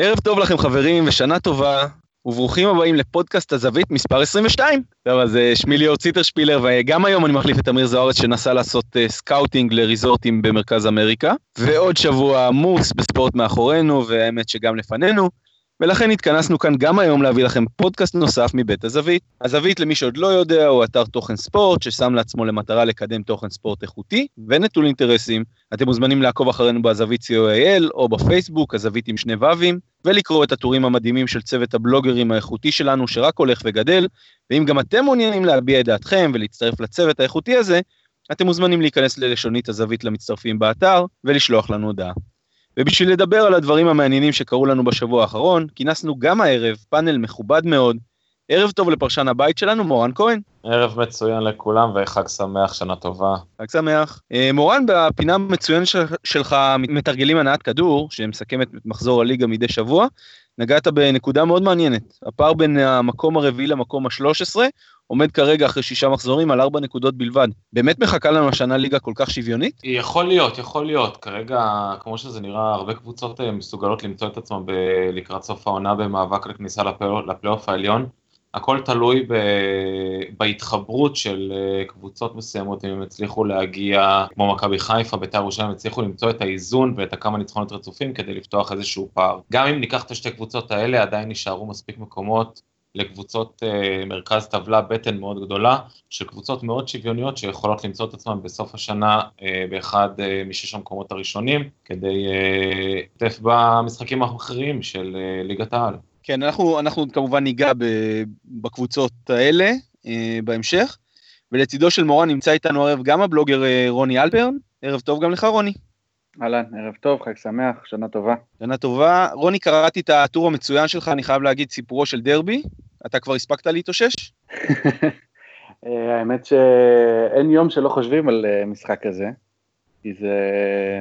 ערב טוב לכם חברים ושנה טובה, וברוכים הבאים לפודקאסט הזווית מספר 22. טוב, אז אה, שמי ליאור ציטרשפילר, וגם היום אני מחליף את אמיר זוארץ שנסע לעשות אה, scouting לריזורטים במרכז אמריקה, ועוד שבוע עמוס בספורט מאחורינו, והאמת שגם לפנינו. ולכן התכנסנו כאן גם היום להביא לכם פודקאסט נוסף מבית הזווית. הזווית, למי שעוד לא יודע, הוא אתר תוכן ספורט ששם לעצמו למטרה לקדם תוכן ספורט איכותי ונטול אינטרסים. אתם מוזמנים לעקוב אחרינו בזווית co.il או בפייסבוק, הזווית עם שני ו"ים, ולקרוא את הטורים המדהימים של צוות הבלוגרים האיכותי שלנו שרק הולך וגדל, ואם גם אתם מעוניינים להביע את דעתכם ולהצטרף לצוות האיכותי הזה, אתם מוזמנים להיכנס ללשונית הזווית למצטרפים באתר ולשלוח לנו הודעה. ובשביל לדבר על הדברים המעניינים שקרו לנו בשבוע האחרון, כינסנו גם הערב פאנל מכובד מאוד. ערב טוב לפרשן הבית שלנו, מורן כהן. ערב מצוין לכולם וחג שמח, שנה טובה. חג שמח. אה, מורן, בפינה המצוינת שלך מתרגלים הנעת כדור, שמסכמת את מחזור הליגה מדי שבוע, נגעת בנקודה מאוד מעניינת. הפער בין המקום הרביעי למקום השלוש עשרה עומד כרגע אחרי שישה מחזורים על ארבע נקודות בלבד. באמת מחכה לנו השנה ליגה כל כך שוויונית? יכול להיות, יכול להיות. כרגע, כמו שזה נראה, הרבה קבוצות אה, מסוגלות למצוא את עצמן ב- לקראת סוף העונה במאבק לכניסה לפלייאוף העליון. הכל תלוי ב... בהתחברות של אה, קבוצות מסוימות, אם הם הצליחו להגיע, כמו מכבי חיפה, בית"ר ירושלים, הצליחו למצוא את האיזון ואת הכמה ניצחונות רצופים כדי לפתוח איזשהו פער. גם אם ניקח את השתי קבוצות האלה, עדיין יישארו מספיק מקומות לקבוצות uh, מרכז טבלה בטן מאוד גדולה, של קבוצות מאוד שוויוניות שיכולות למצוא את עצמן בסוף השנה uh, באחד uh, משש המקומות הראשונים, כדי uh, במשחקים האחרים של ליגת העל. כן, אנחנו, אנחנו כמובן ניגע בקבוצות האלה בהמשך, ולצידו של מורן נמצא איתנו ערב גם הבלוגר רוני אלפרן, ערב טוב גם לך רוני. אהלן, ערב טוב, חג שמח, שנה טובה. שנה טובה. רוני, קראתי את הטור המצוין שלך, אני חייב להגיד, סיפורו של דרבי. אתה כבר הספקת להתאושש? אה, האמת שאין יום שלא חושבים על אה, משחק כזה, כי זה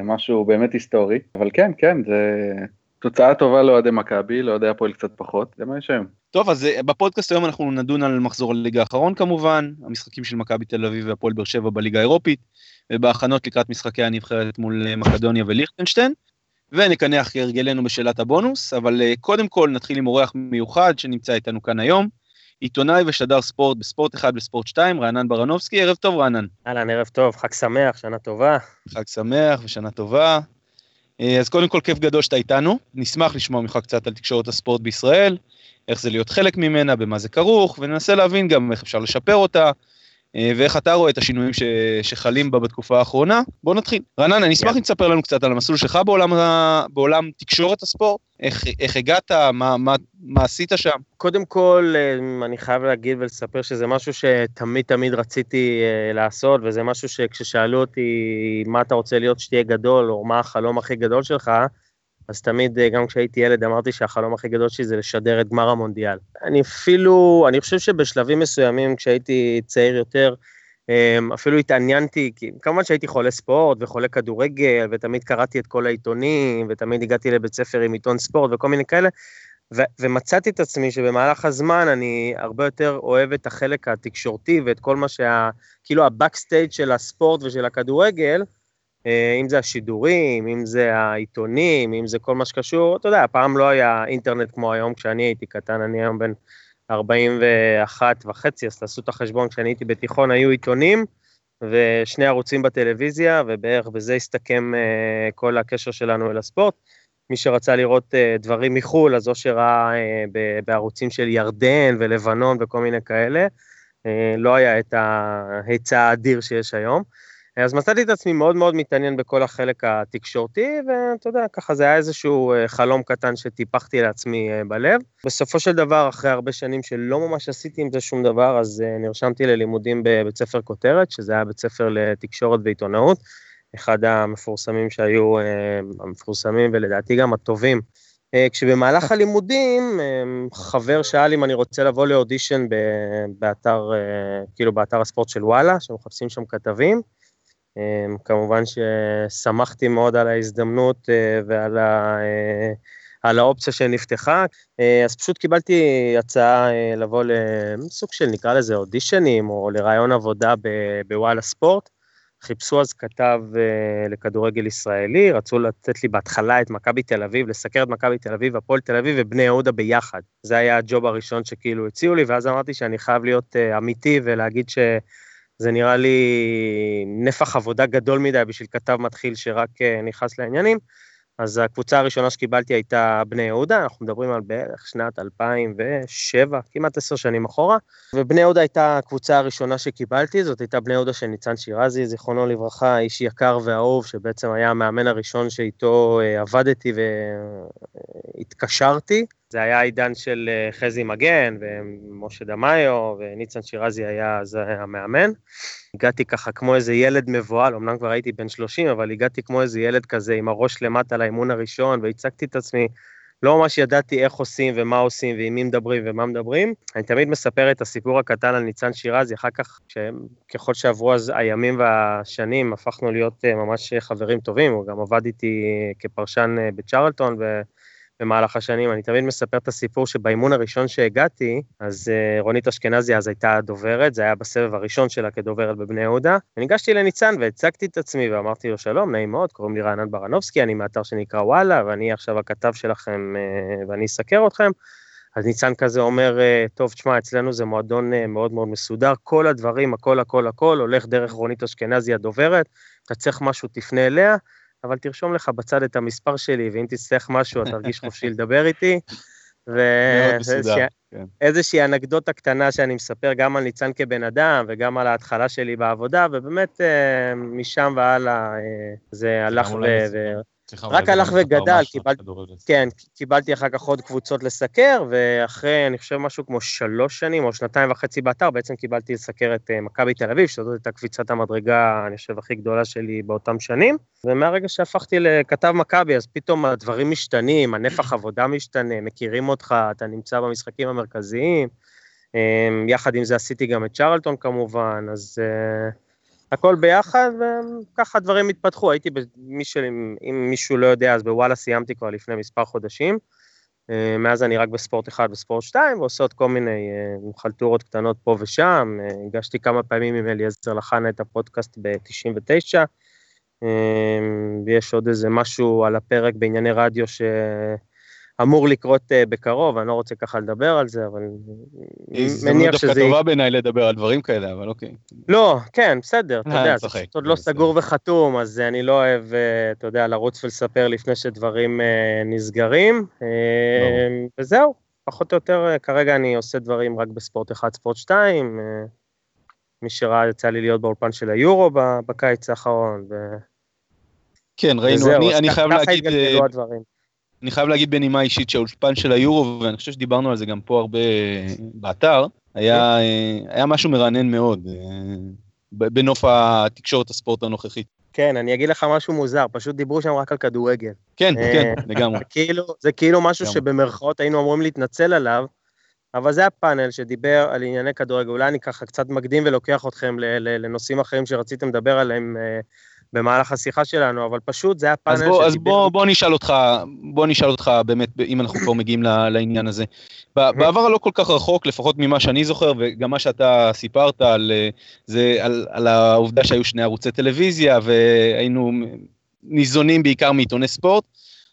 משהו באמת היסטורי, אבל כן, כן, זה תוצאה טובה לאוהדי מכבי, לאוהדי הפועל קצת פחות, זה מה יש היום. טוב, אז אה, בפודקאסט היום אנחנו נדון על מחזור הליגה האחרון כמובן, המשחקים של מכבי תל אביב והפועל באר שבע בליגה האירופית, ובהכנות לקראת משחקי הנבחרת מול מקדוניה וליכטנשטיין. ונקנח כהרגלנו בשאלת הבונוס, אבל uh, קודם כל נתחיל עם אורח מיוחד שנמצא איתנו כאן היום, עיתונאי ושדר ספורט בספורט 1 בספורט 2, רענן ברנובסקי, ערב טוב רענן. אהלן, ערב טוב, חג שמח, שנה טובה. חג שמח ושנה טובה. Uh, אז קודם כל כיף גדול שאתה איתנו, נשמח לשמוע ממך קצת על תקשורת הספורט בישראל, איך זה להיות חלק ממנה, במה זה כרוך, וננסה להבין גם איך אפשר לשפר אותה, אה, ואיך אתה רואה את השינויים ש... שחלים בה בתקופה האחרונה. בוא נתחיל. רענן, אני אשמח אם תספר לנו קצת על המסלול שלך בעולם. בעולם תקשורת הספורט, איך, איך הגעת, מה, מה, מה עשית שם? קודם כל, אה, אני חייב להגיד ולספר שזה משהו שתמיד תמיד רציתי אה, לעשות, וזה משהו שכששאלו אותי מה אתה רוצה להיות שתהיה גדול, או מה החלום הכי גדול שלך, אז תמיד, אה, גם כשהייתי ילד, אמרתי שהחלום הכי גדול שלי זה לשדר את גמר המונדיאל. אני אפילו, אני חושב שבשלבים מסוימים, כשהייתי צעיר יותר, אמ, אפילו התעניינתי, כי כמובן שהייתי חולה ספורט וחולה כדורגל, ותמיד קראתי את כל העיתונים, ותמיד הגעתי לבית ספר עם עיתון ספורט וכל מיני כאלה, ו- ומצאתי את עצמי שבמהלך הזמן אני הרבה יותר אוהב את החלק התקשורתי ואת כל מה שה... כאילו הבקסטייג' של הספורט ושל הכדורגל, אם זה השידורים, אם זה העיתונים, אם זה כל מה שקשור, אתה יודע, פעם לא היה אינטרנט כמו היום כשאני הייתי קטן, אני היום בן 41 וחצי, אז תעשו את החשבון, כשאני הייתי בתיכון היו עיתונים ושני ערוצים בטלוויזיה, ובערך בזה הסתכם uh, כל הקשר שלנו אל הספורט. מי שרצה לראות uh, דברים מחו"ל, אז או שראה בערוצים של ירדן ולבנון וכל מיני כאלה, לא היה את ההיצע האדיר שיש היום. אז מצאתי את עצמי מאוד מאוד מתעניין בכל החלק התקשורתי, ואתה יודע, ככה זה היה איזשהו אה, חלום קטן שטיפחתי לעצמי אה, בלב. בסופו של דבר, אחרי הרבה שנים שלא ממש עשיתי עם זה שום דבר, אז אה, נרשמתי ללימודים בבית ספר כותרת, שזה היה בית ספר לתקשורת ועיתונאות, אחד המפורסמים שהיו, המפורסמים ולדעתי גם הטובים. כשבמהלך הלימודים, חבר שאל אם אני רוצה לבוא לאודישן באתר, כאילו באתר הספורט של וואלה, שמחפשים שם כתבים. אמ, כמובן ששמחתי מאוד על ההזדמנות אה, ועל ה... אה, על האופציה שנפתחה, אה, אז פשוט קיבלתי הצעה לבוא לסוג של נקרא לזה אודישנים או לרעיון עבודה בוואלה ספורט, חיפשו אז כתב לכדורגל ישראלי, רצו לתת לי בהתחלה את מכבי תל אביב, לסקר את מכבי תל אביב, הפועל תל אביב ובני יהודה ביחד. זה היה הג'וב הראשון שכאילו הציעו לי, ואז אמרתי שאני חייב להיות אמיתי ולהגיד שזה נראה לי נפח עבודה גדול מדי בשביל כתב מתחיל שרק uh, נכנס לעניינים. אז הקבוצה הראשונה שקיבלתי הייתה בני יהודה, אנחנו מדברים על בערך שנת 2007, כמעט עשר שנים אחורה, ובני יהודה הייתה הקבוצה הראשונה שקיבלתי, זאת הייתה בני יהודה של ניצן שירזי, זיכרונו לברכה, איש יקר ואהוב, שבעצם היה המאמן הראשון שאיתו אה, עבדתי והתקשרתי. זה היה עידן של אה, חזי מגן ומשה דמאיו, וניצן שירזי היה אז המאמן. הגעתי ככה כמו איזה ילד מבוהל, אמנם כבר הייתי בן 30, אבל הגעתי כמו איזה ילד כזה עם הראש למטה לאימון הראשון, והצגתי את עצמי. לא ממש ידעתי איך עושים ומה עושים ועם מי מדברים ומה מדברים. אני תמיד מספר את הסיפור הקטן על ניצן שירזי, אחר כך, ככל שעברו אז הימים והשנים, הפכנו להיות אה, ממש חברים טובים, הוא גם עבד איתי כפרשן אה, בצ'רלטון, ו... במהלך השנים. אני תמיד מספר את הסיפור שבאימון הראשון שהגעתי, אז uh, רונית אשכנזי אז הייתה דוברת, זה היה בסבב הראשון שלה כדוברת בבני יהודה. וניגשתי לניצן והצגתי את עצמי ואמרתי לו, שלום, נעים מאוד, קוראים לי רענן ברנובסקי, אני מאתר שנקרא וואלה, ואני עכשיו הכתב שלכם uh, ואני אסקר אתכם. אז ניצן כזה אומר, אה, טוב, תשמע, אצלנו זה מועדון מאוד מאוד מסודר, כל הדברים, הכל, הכל, הכל, הולך דרך רונית אשכנזי הדוברת, אתה צריך משהו, תפנה אליה. אבל תרשום לך בצד את המספר שלי, ואם תצטרך משהו, אתה תרגיש חופשי לדבר איתי. ואיזושהי כן. אנקדוטה קטנה שאני מספר גם על ניצן כבן אדם וגם על ההתחלה שלי בעבודה, ובאמת אה, משם והלאה אה, זה הלך ו... רק הלך וגדל, קיבל... כן, קיבלתי אחר כך עוד קבוצות לסקר, ואחרי, אני חושב, משהו כמו שלוש שנים או שנתיים וחצי באתר, בעצם קיבלתי לסקר את אה, מכבי תל אביב, שזאת הייתה קביצת המדרגה, אני חושב, הכי גדולה שלי באותם שנים. ומהרגע שהפכתי לכתב מכבי, אז פתאום הדברים משתנים, הנפח עבודה משתנה, מכירים אותך, אתה נמצא במשחקים המרכזיים. אה, יחד עם זה עשיתי גם את צ'רלטון כמובן, אז... Uh, הכל ביחד, וככה דברים התפתחו. הייתי, של, אם מישהו לא יודע, אז בוואלה סיימתי כבר לפני מספר חודשים. אה, מאז אני רק בספורט אחד וספורט שתיים, ועושה עוד כל מיני אה, חלטורות קטנות פה ושם. אה, הגשתי כמה פעמים עם אליעזר לחנה את הפודקאסט ב-99. ויש עוד איזה משהו על הפרק בענייני רדיו ש... אמור לקרות uh, בקרוב, אני לא רוצה ככה לדבר על זה, אבל מניח שזה... הזדמנות דווקא טובה בעיניי לדבר על דברים כאלה, אבל אוקיי. לא, כן, בסדר, אתה אה, יודע, זה עוד לא סגור וחתום, אז אני לא אוהב, uh, אתה יודע, לרוץ ולספר לפני שדברים נסגרים, וזהו, פחות או יותר, כרגע אני עושה דברים רק בספורט 1, ספורט 2, uh, מי שראה, יצא לי להיות באולפן של היורו בקיץ האחרון, ו... כן, ראינו, אני, אני חייב להגיד... ככה התגלגלו הדברים. אני חייב להגיד בנימה אישית שהאולפן של היורו, ואני חושב שדיברנו על זה גם פה הרבה באתר, היה, היה משהו מרענן מאוד אה, בנוף התקשורת הספורט הנוכחית. כן, אני אגיד לך משהו מוזר, פשוט דיברו שם רק על כדורגל. כן, אה, כן, לגמרי. כאילו, זה כאילו משהו שבמרכאות היינו אמורים להתנצל עליו, אבל זה הפאנל שדיבר על ענייני כדורגל. אולי אני ככה קצת מקדים ולוקח אתכם לנושאים אחרים שרציתם לדבר עליהם אה, במהלך השיחה שלנו, אבל פשוט זה היה פאנל שדיבר... אז בוא, בוא נשאל אותך, בוא נשאל אותך באמת, אם אנחנו כבר מגיעים לעניין הזה. בעבר הלא כל כך רחוק, לפחות ממה שאני זוכר, וגם מה שאתה סיפרת על זה, על, על העובדה שהיו שני ערוצי טלוויזיה, והיינו ניזונים בעיקר מעיתוני ספורט,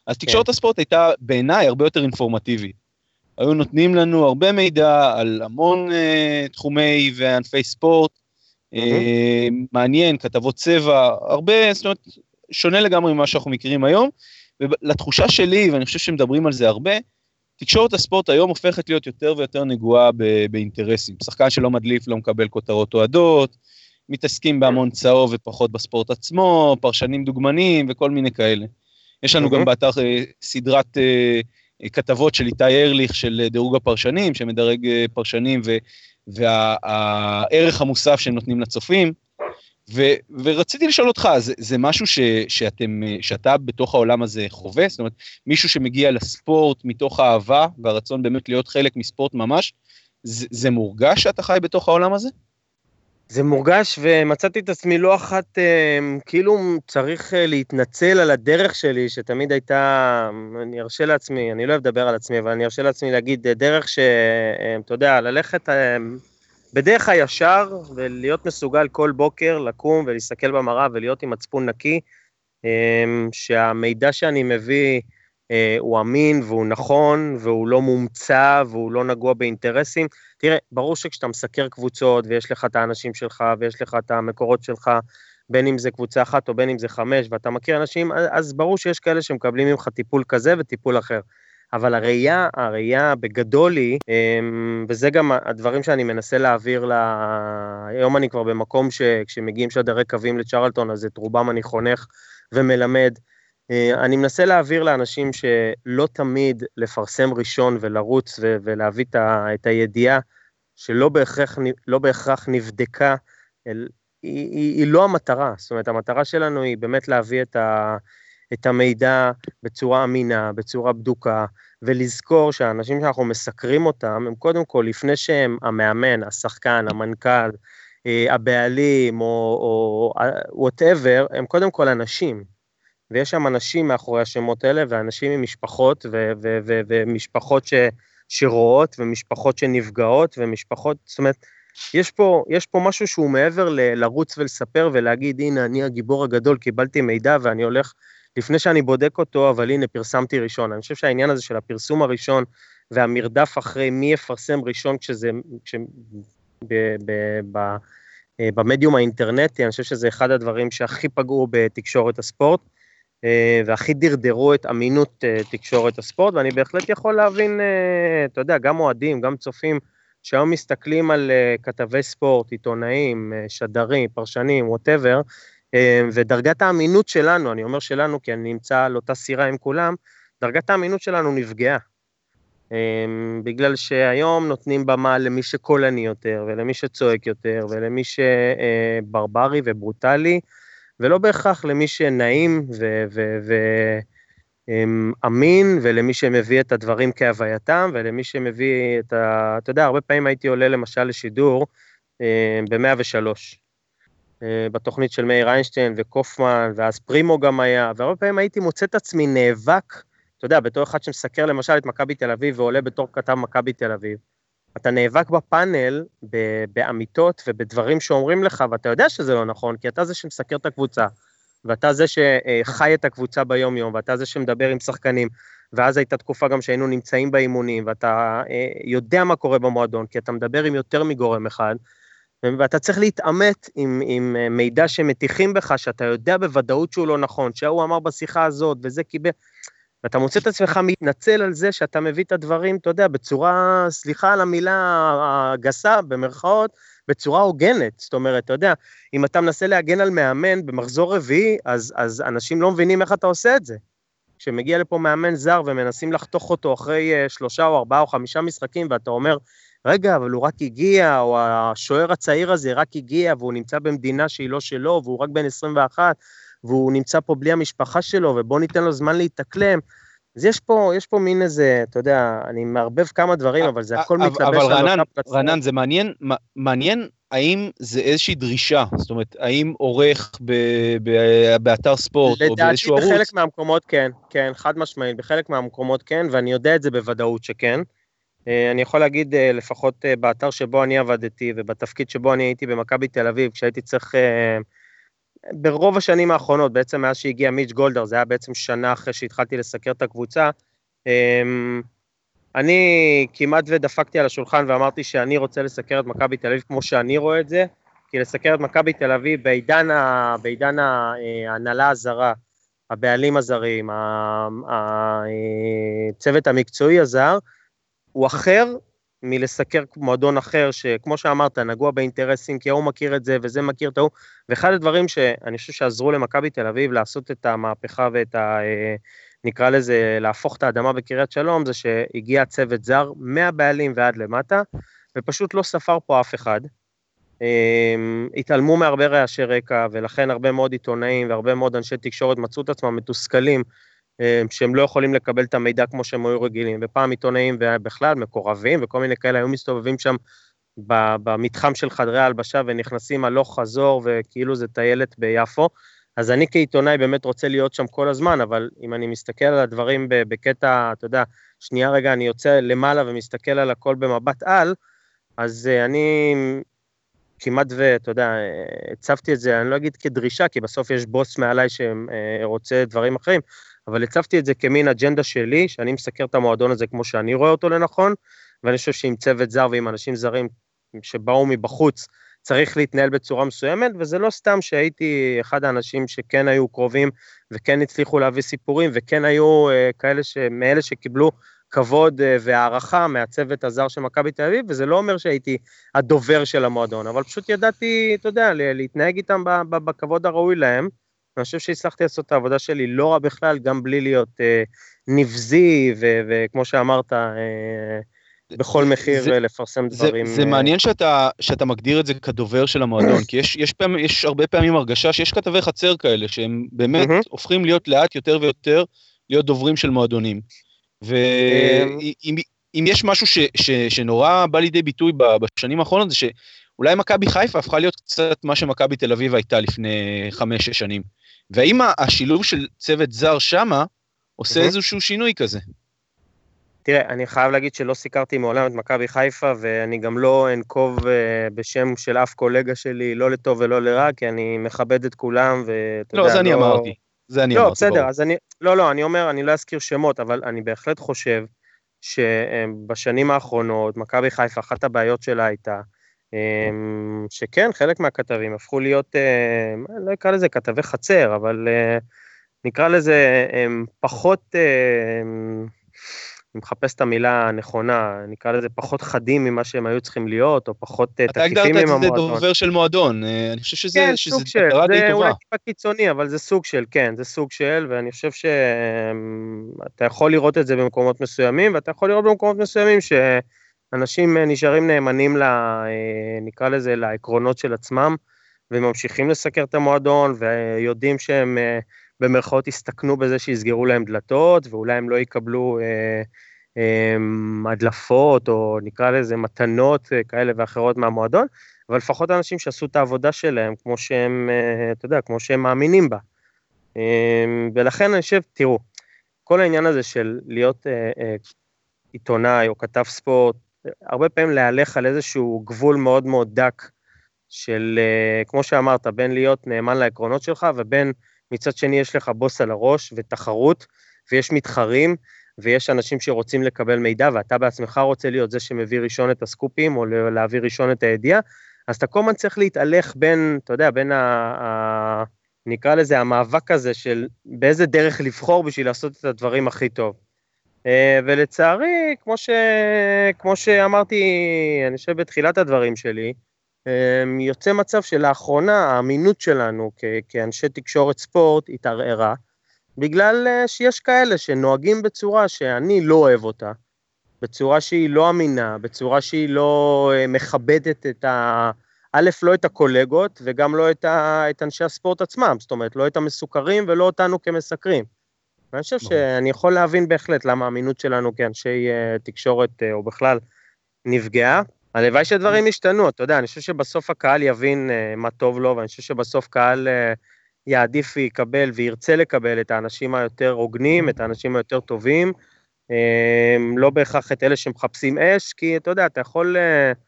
אז תקשורת כן. הספורט הייתה בעיניי הרבה יותר אינפורמטיבית. היו נותנים לנו הרבה מידע על המון uh, תחומי וענפי ספורט, אה, מעניין, כתבות צבע, הרבה, זאת אומרת, שונה לגמרי ממה שאנחנו מכירים היום. ולתחושה שלי, ואני חושב שמדברים על זה הרבה, תקשורת הספורט היום הופכת להיות יותר ויותר נגועה באינטרסים. שחקן שלא מדליף לא מקבל כותרות אוהדות, מתעסקים בהמון צהוב ופחות בספורט עצמו, פרשנים דוגמנים וכל מיני כאלה. יש לנו גם באתר אה, סדרת אה, כתבות של איתי ארליך של דירוג הפרשנים, שמדרג פרשנים והערך המוסף שהם נותנים לצופים. ו, ורציתי לשאול אותך, זה, זה משהו ש, שאתם, שאתה בתוך העולם הזה חווה? זאת אומרת, מישהו שמגיע לספורט מתוך האהבה והרצון באמת להיות חלק מספורט ממש, זה, זה מורגש שאתה חי בתוך העולם הזה? זה מורגש, ומצאתי את עצמי לא אחת, אה, כאילו צריך אה, להתנצל על הדרך שלי, שתמיד הייתה, אני ארשה לעצמי, אני לא אוהב לדבר על עצמי, אבל אני ארשה לעצמי להגיד, דרך שאתה יודע, ללכת בדרך הישר, ולהיות מסוגל כל בוקר לקום ולהסתכל במראה ולהיות עם מצפון נקי, אמ, שהמידע שאני מביא אה, הוא אמין והוא נכון והוא לא מומצא והוא לא נגוע באינטרסים. תראה, ברור שכשאתה מסקר קבוצות ויש לך את האנשים שלך ויש לך את המקורות שלך, בין אם זה קבוצה אחת או בין אם זה חמש, ואתה מכיר אנשים, אז ברור שיש כאלה שמקבלים ממך טיפול כזה וטיפול אחר. אבל הראייה, הראייה בגדול היא, אמ, וזה גם הדברים שאני מנסה להעביר ל... היום אני כבר במקום שכשמגיעים שדרי קווים לצ'רלטון, אז את רובם אני חונך ומלמד. אה, אני מנסה להעביר לאנשים שלא תמיד לפרסם ראשון ולרוץ ולהביא את הידיעה שלא בהכרח, לא בהכרח נבדקה, היא, היא, היא לא המטרה, זאת אומרת המטרה שלנו היא באמת להביא את, ה, את המידע בצורה אמינה, בצורה בדוקה, ולזכור שהאנשים שאנחנו מסקרים אותם, הם קודם כל, לפני שהם המאמן, השחקן, המנכ"ל, אה, הבעלים או וואטאבר, הם קודם כל אנשים. ויש שם אנשים מאחורי השמות האלה, ואנשים עם משפחות, ומשפחות ש- שרואות, ומשפחות שנפגעות, ומשפחות, זאת אומרת, יש פה, יש פה משהו שהוא מעבר ל- לרוץ ולספר ולהגיד, הנה, אני הגיבור הגדול, קיבלתי מידע ואני הולך, לפני שאני בודק אותו, אבל הנה, פרסמתי ראשון. אני חושב שהעניין הזה של הפרסום הראשון והמרדף אחרי מי יפרסם ראשון כשזה, כש... ב, ב, ב, אה, במדיום האינטרנטי, אני חושב שזה אחד הדברים שהכי פגעו בתקשורת הספורט. אה, והכי דרדרו את אמינות אה, תקשורת הספורט, ואני בהחלט יכול להבין, אה, אתה יודע, גם אוהדים, גם צופים, שהיום מסתכלים על כתבי ספורט, עיתונאים, שדרים, פרשנים, ווטאבר, ודרגת האמינות שלנו, אני אומר שלנו כי אני נמצא על אותה סירה עם כולם, דרגת האמינות שלנו נפגעה. בגלל שהיום נותנים במה למי שקולני יותר, ולמי שצועק יותר, ולמי שברברי וברוטלי, ולא בהכרח למי שנעים ואמין, ולמי שמביא את הדברים כהווייתם, ולמי שמביא את ה... אתה יודע, הרבה פעמים הייתי עולה למשל לשידור אה, ב-103, אה, בתוכנית של מאיר איינשטיין וקופמן, ואז פרימו גם היה, והרבה פעמים הייתי מוצא את עצמי נאבק, אתה יודע, בתור אחד שמסקר למשל את מכבי תל אביב ועולה בתור כתב מכבי תל אביב, אתה נאבק בפאנל באמיתות ובדברים שאומרים לך, ואתה יודע שזה לא נכון, כי אתה זה שמסקר את הקבוצה, ואתה זה שחי את הקבוצה ביום-יום, ואתה זה שמדבר עם שחקנים, ואז הייתה תקופה גם שהיינו נמצאים באימונים, ואתה אה, יודע מה קורה במועדון, כי אתה מדבר עם יותר מגורם אחד, ואתה צריך להתעמת עם, עם מידע שמטיחים בך, שאתה יודע בוודאות שהוא לא נכון, שההוא אמר בשיחה הזאת, וזה קיבל... ואתה מוצא את עצמך מתנצל על זה שאתה מביא את הדברים, אתה יודע, בצורה, סליחה על המילה הגסה, במרכאות, בצורה הוגנת. זאת אומרת, אתה יודע, אם אתה מנסה להגן על מאמן במחזור רביעי, אז, אז אנשים לא מבינים איך אתה עושה את זה. כשמגיע לפה מאמן זר ומנסים לחתוך אותו אחרי uh, שלושה או ארבעה או חמישה משחקים, ואתה אומר, רגע, אבל הוא רק הגיע, או השוער הצעיר הזה רק הגיע, והוא נמצא במדינה שהיא לא שלו, והוא רק בן 21, והוא נמצא פה בלי המשפחה שלו, ובוא ניתן לו זמן להתאקלם. אז יש פה, יש פה מין איזה, אתה יודע, אני מערבב כמה דברים, אבל זה הכל מתלבש על אותה פלטפורמה. רנן, זה מעניין, מעניין האם זה איזושהי דרישה, זאת אומרת, האם עורך ב, ב, באתר ספורט או באיזשהו ערוץ? לדעתי בחלק מהמקומות כן, כן, חד משמעית, בחלק מהמקומות כן, ואני יודע את זה בוודאות שכן. אה, אני יכול להגיד, אה, לפחות אה, באתר שבו אני עבדתי ובתפקיד שבו אני הייתי במכבי תל אביב, כשהייתי צריך ברוב השנים האחרונות, בעצם מאז שהגיע מיץ' גולדר, זה היה בעצם שנה אחרי שהתחלתי לסקר את הקבוצה, אמ, אני כמעט ודפקתי על השולחן ואמרתי שאני רוצה לסקר את מכבי תל אביב כמו שאני רואה את זה, כי לסקר את מכבי תל אביב בעידן, ה, בעידן ההנהלה הזרה, הבעלים הזרים, הצוות המקצועי הזר, הוא אחר מלסקר מועדון אחר, שכמו שאמרת, נגוע באינטרסים, כי ההוא מכיר את זה וזה מכיר את ההוא, ואחד הדברים שאני חושב שעזרו למכבי תל אביב לעשות את המהפכה ואת ה... אה, נקרא לזה, להפוך את האדמה בקריית שלום, זה שהגיע צוות זר מהבעלים ועד למטה, ופשוט לא ספר פה אף אחד. אמ, התעלמו מהרבה רעשי רקע, ולכן הרבה מאוד עיתונאים והרבה מאוד אנשי תקשורת מצאו את עצמם מתוסכלים אה, שהם לא יכולים לקבל את המידע כמו שהם היו רגילים. ופעם עיתונאים ובכלל מקורבים וכל מיני כאלה היו מסתובבים שם במתחם של חדרי ההלבשה ונכנסים הלוך חזור וכאילו זה טיילת ביפו. אז אני כעיתונאי באמת רוצה להיות שם כל הזמן, אבל אם אני מסתכל על הדברים בקטע, אתה יודע, שנייה רגע, אני יוצא למעלה ומסתכל על הכל במבט על, אז uh, אני כמעט ואתה יודע, הצבתי את זה, אני לא אגיד כדרישה, כי בסוף יש בוס מעליי שרוצה דברים אחרים, אבל הצבתי את זה כמין אג'נדה שלי, שאני מסקר את המועדון הזה כמו שאני רואה אותו לנכון, ואני חושב שעם צוות זר ועם אנשים זרים שבאו מבחוץ, צריך להתנהל בצורה מסוימת, וזה לא סתם שהייתי אחד האנשים שכן היו קרובים וכן הצליחו להביא סיפורים, וכן היו uh, כאלה ש... מאלה שקיבלו כבוד uh, והערכה מהצוות הזר של מכבי תל אביב, וזה לא אומר שהייתי הדובר של המועדון, אבל פשוט ידעתי, אתה יודע, להתנהג איתם בכבוד הראוי להם. אני חושב שהצלחתי לעשות את העבודה שלי לא רע בכלל, גם בלי להיות uh, נבזי, וכמו שאמרת, uh, בכל מחיר זה, לפרסם דברים. זה, זה מעניין שאתה, שאתה מגדיר את זה כדובר של המועדון, כי יש, יש, פעמים, יש הרבה פעמים הרגשה שיש כתבי חצר כאלה, שהם באמת הופכים להיות לאט יותר ויותר להיות דוברים של מועדונים. ואם אם יש משהו ש, ש, שנורא בא לידי ביטוי בשנים האחרונות, זה שאולי מכבי חיפה הפכה להיות קצת מה שמכבי תל אביב הייתה לפני חמש-שש שנים. והאם השילוב של צוות זר שמה עושה איזשהו שינוי כזה? תראה, אני חייב להגיד שלא סיקרתי מעולם את מכבי חיפה, ואני גם לא אנקוב אה, בשם של אף קולגה שלי, לא לטוב ולא לרע, כי אני מכבד את כולם, ואתה לא, יודע, זה אני לא... אמרתי. זה אני לא, אמרתי, בסדר, ברור. אז אני, לא, לא, אני אומר, אני לא אזכיר שמות, אבל אני בהחלט חושב שבשנים האחרונות, מכבי חיפה, אחת הבעיות שלה הייתה, שכן, חלק מהכתבים הפכו להיות, אה, לא אקרא לזה כתבי חצר, אבל אה, נקרא לזה אמ, פחות... אני מחפש את המילה הנכונה, נקרא לזה פחות חדים ממה שהם היו צריכים להיות, או פחות אה, תקיפים עם המועדון. אתה הגדרת את זה דובר של מועדון, אה, אני חושב שזה, כן, שזה די טובה. זה אולי טיפה קיצוני, אבל זה סוג של, כן, זה סוג של, ואני חושב שאתה יכול לראות את זה במקומות מסוימים, ואתה יכול לראות במקומות מסוימים שאנשים אה, נשארים נאמנים, לה, נקרא לזה, לעקרונות של עצמם, וממשיכים לסקר את המועדון, ויודעים שהם... במרכאות הסתכנו בזה שיסגרו להם דלתות, ואולי הם לא יקבלו אה, אה, הדלפות, או נקרא לזה מתנות אה, כאלה ואחרות מהמועדון, אבל לפחות אנשים שעשו את העבודה שלהם כמו שהם, אה, אתה יודע, כמו שהם מאמינים בה. אה, ולכן אני חושב, תראו, כל העניין הזה של להיות אה, אה, עיתונאי או כתב ספורט, הרבה פעמים להלך על איזשהו גבול מאוד מאוד דק של, אה, כמו שאמרת, בין להיות נאמן לעקרונות שלך ובין מצד שני יש לך בוס על הראש ותחרות, ויש מתחרים, ויש אנשים שרוצים לקבל מידע, ואתה בעצמך רוצה להיות זה שמביא ראשון את הסקופים, או להביא ראשון את הידיעה, אז אתה כל הזמן צריך להתהלך בין, אתה יודע, בין ה... ה... נקרא לזה המאבק הזה של באיזה דרך לבחור בשביל לעשות את הדברים הכי טוב. אה, ולצערי, כמו, ש... כמו שאמרתי, אני חושב בתחילת הדברים שלי, אמ, יוצא מצב שלאחרונה האמינות שלנו כ- כאנשי תקשורת ספורט התערערה, בגלל אה, שיש כאלה שנוהגים בצורה שאני לא אוהב אותה, בצורה שהיא לא אמינה, בצורה שהיא לא אה, מכבדת את ה... א', לא את הקולגות וגם לא את, ה... את אנשי הספורט עצמם, זאת אומרת, לא את המסוקרים ולא אותנו כמסקרים. ואני חושב שאני יכול להבין בהחלט למה האמינות שלנו כאנשי uh, תקשורת uh, או בכלל נפגעה. הלוואי שדברים ישתנו, אתה יודע, אני חושב שבסוף הקהל יבין uh, מה טוב לו, ואני חושב שבסוף קהל יעדיף ויקבל וירצה לקבל את האנשים היותר הוגנים, את האנשים היותר טובים, לא בהכרח את אלה שמחפשים אש, כי אתה יודע, אתה יכול, uh,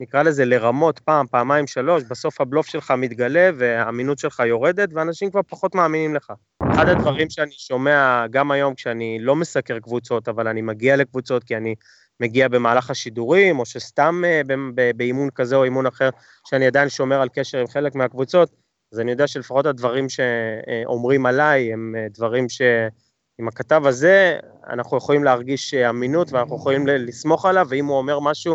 נקרא לזה לרמות פעם, פעמיים, שלוש, בסוף הבלוף שלך מתגלה והאמינות שלך יורדת, ואנשים כבר פחות מאמינים לך. אחד הדברים שאני שומע גם היום כשאני לא מסקר קבוצות, אבל אני מגיע לקבוצות כי אני... מגיע במהלך השידורים, או שסתם אה, באימון כזה או אימון אחר, שאני עדיין שומר על קשר עם חלק מהקבוצות, אז אני יודע שלפחות הדברים שאומרים עליי הם אה, דברים שעם הכתב הזה אנחנו יכולים להרגיש אמינות ואנחנו יכולים לסמוך עליו, ואם הוא אומר משהו,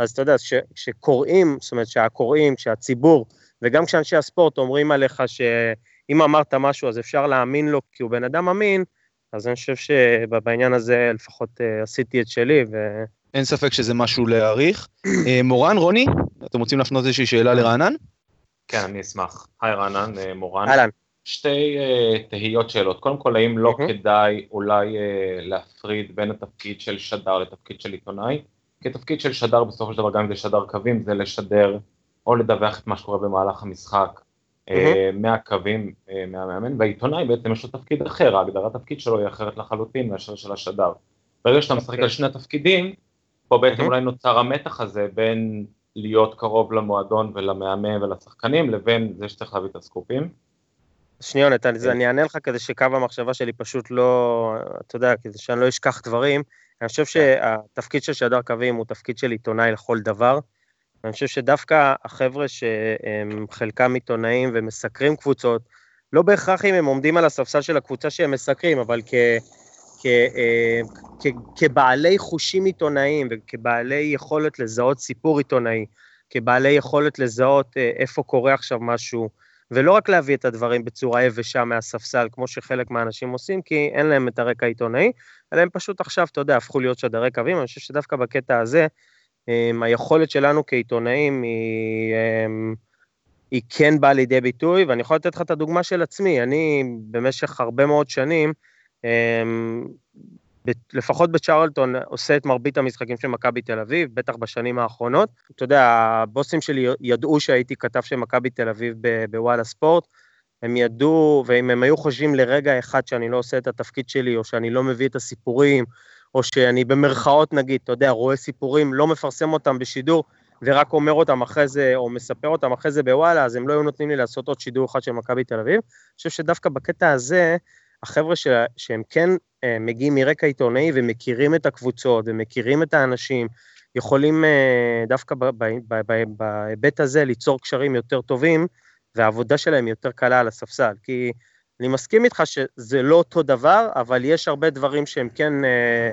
אז אתה יודע, כשקוראים, זאת אומרת שהקוראים, כשהציבור, וגם כשאנשי הספורט אומרים עליך שאם אמרת משהו אז אפשר להאמין לו כי הוא בן אדם אמין, אז אני חושב שבעניין הזה לפחות uh, עשיתי את שלי. ו... אין ספק שזה משהו להעריך. uh, מורן, רוני, אתם רוצים להפנות איזושהי שאלה לרענן? כן, אני אשמח. היי רענן, uh, מורן. אהלן. שתי uh, תהיות שאלות. קודם כל, האם לא mm-hmm. כדאי אולי uh, להפריד בין התפקיד של שדר לתפקיד של עיתונאי? כי התפקיד של שדר בסופו של דבר, גם אם זה שדר קווים, זה לשדר או לדווח את מה שקורה במהלך המשחק, אה, מהקווים אה, מהמאמן, והעיתונאי בעצם יש לו תפקיד אחר, ההגדרת תפקיד שלו היא אחרת לחלוטין מאשר של השדר. ברגע שאתה משחק על אוקיי. שני התפקידים, פה בעצם Mhm. אולי נוצר המתח הזה בין להיות קרוב למועדון ולמאמן ולשחקנים, לבין זה שצריך להביא את הסקופים. שניונת, אז אני אענה לך כדי שקו המחשבה שלי פשוט לא, אתה יודע, כדי שאני לא אשכח דברים. אני חושב שהתפקיד של שדר קווים הוא תפקיד של עיתונאי לכל דבר. אני חושב שדווקא החבר'ה שהם חלקם עיתונאים ומסקרים קבוצות, לא בהכרח אם הם עומדים על הספסל של הקבוצה שהם מסקרים, אבל כ, כ, אה, כ, כבעלי חושים עיתונאיים וכבעלי יכולת לזהות סיפור עיתונאי, כבעלי יכולת לזהות אה, איפה קורה עכשיו משהו, ולא רק להביא את הדברים בצורה יבשה מהספסל, כמו שחלק מהאנשים עושים, כי אין להם את הרקע העיתונאי, אלא הם פשוט עכשיו, אתה יודע, הפכו להיות שדרי קווים. אני חושב שדווקא בקטע הזה, הם, היכולת שלנו כעיתונאים היא, הם, היא כן באה לידי ביטוי, ואני יכול לתת לך את הדוגמה של עצמי. אני במשך הרבה מאוד שנים, ב- לפחות בצ'רלטון, עושה את מרבית המשחקים של מכבי תל אביב, בטח בשנים האחרונות. אתה יודע, הבוסים שלי ידעו שהייתי כתב של מכבי תל אביב בוואלה ספורט, הם ידעו, ואם הם היו חושבים לרגע אחד שאני לא עושה את התפקיד שלי, או שאני לא מביא את הסיפורים, או שאני במרכאות נגיד, אתה יודע, רואה סיפורים, לא מפרסם אותם בשידור, ורק אומר אותם אחרי זה, או מספר אותם אחרי זה בוואלה, אז הם לא היו נותנים לי לעשות עוד שידור אחד של מכבי תל אביב. אני חושב שדווקא בקטע הזה, החבר'ה ש... שהם כן אה, מגיעים מרקע עיתונאי ומכירים את הקבוצות ומכירים את האנשים, יכולים אה, דווקא בהיבט הזה ליצור קשרים יותר טובים, והעבודה שלהם יותר קלה על הספסל. כי אני מסכים איתך שזה לא אותו דבר, אבל יש הרבה דברים שהם כן אה,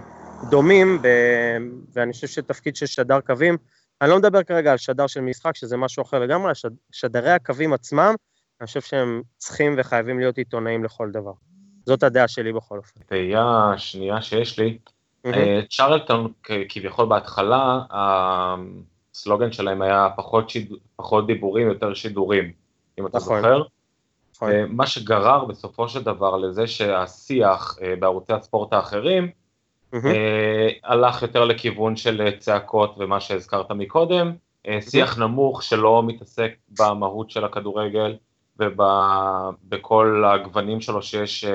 דומים, ב... ואני חושב שתפקיד של שדר קווים, אני לא מדבר כרגע על שדר של משחק, שזה משהו אחר לגמרי, השד... שדרי הקווים עצמם, אני חושב שהם צריכים וחייבים להיות עיתונאים לכל דבר. זאת הדעה שלי בכל אופן. תהייה שנייה שיש לי, אה, צ'רלטון כביכול בהתחלה, הסלוגן שלהם היה פחות, שיד... פחות דיבורים, יותר שידורים, אם אתה נכון. זוכר. נכון. אה, מה שגרר בסופו של דבר לזה שהשיח אה, בערוצי הספורט האחרים. אה, הלך יותר לכיוון של צעקות ומה שהזכרת מקודם, שיח נמוך שלא מתעסק במהות של הכדורגל ובכל הגוונים שלו שיש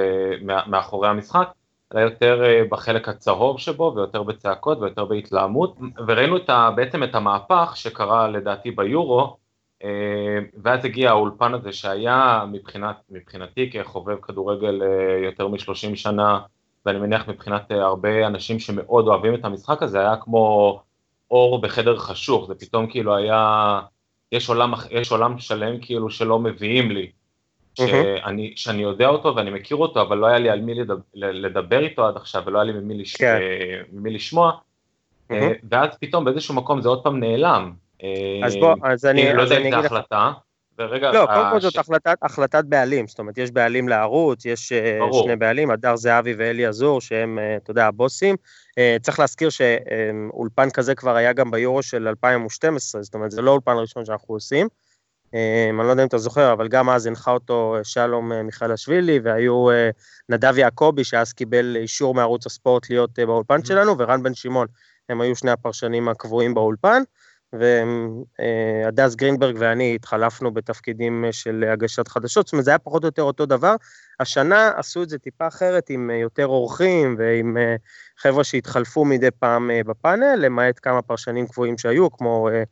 מאחורי המשחק, אלא יותר בחלק הצהוב שבו ויותר בצעקות ויותר בהתלהמות, וראינו את ה, בעצם את המהפך שקרה לדעתי ביורו, ואז הגיע האולפן הזה שהיה מבחינת, מבחינתי כחובב כדורגל אה, יותר מ-30 שנה, ואני מניח מבחינת אה, הרבה אנשים שמאוד אוהבים את המשחק הזה, היה כמו אור בחדר חשוך, זה פתאום כאילו היה, יש עולם, יש עולם שלם כאילו שלא מביאים לי, שאני, שאני יודע אותו ואני מכיר אותו, אבל לא היה לי על מי לדבר, לדבר איתו עד עכשיו, ולא היה לי ממי, לש, כן. אה, ממי לשמוע, אה. ואז פתאום באיזשהו מקום זה עוד פעם נעלם. אה, אז בוא, אז אני, לא אז יודע אם זו החלטה, ורגע, לא, קודם כל הש- זאת החלטת, החלטת בעלים, זאת אומרת, יש בעלים לערוץ, יש אה, ברור. שני בעלים, הדר זהבי ואלי עזור, שהם, אה, אתה יודע, הבוסים. אה, צריך להזכיר שאולפן כזה כבר היה גם ביורו של 2012, זאת אומרת, זה לא אולפן ראשון שאנחנו עושים. אה, אני לא יודע אם אתה זוכר, אבל גם אז הנחה אותו אה, שלום אה, מיכאלשווילי, והיו אה, נדב יעקבי, שאז קיבל אישור מערוץ הספורט להיות אה, באולפן שלנו, ורן בן שמעון, הם היו שני הפרשנים הקבועים באולפן. והדס גרינברג ואני התחלפנו בתפקידים אה, של הגשת חדשות, זאת אומרת זה היה פחות או יותר אותו דבר. השנה עשו את זה טיפה אחרת עם אה, יותר אורחים ועם אה, חבר'ה שהתחלפו מדי פעם אה, בפאנל, למעט כמה פרשנים קבועים שהיו, כמו אה,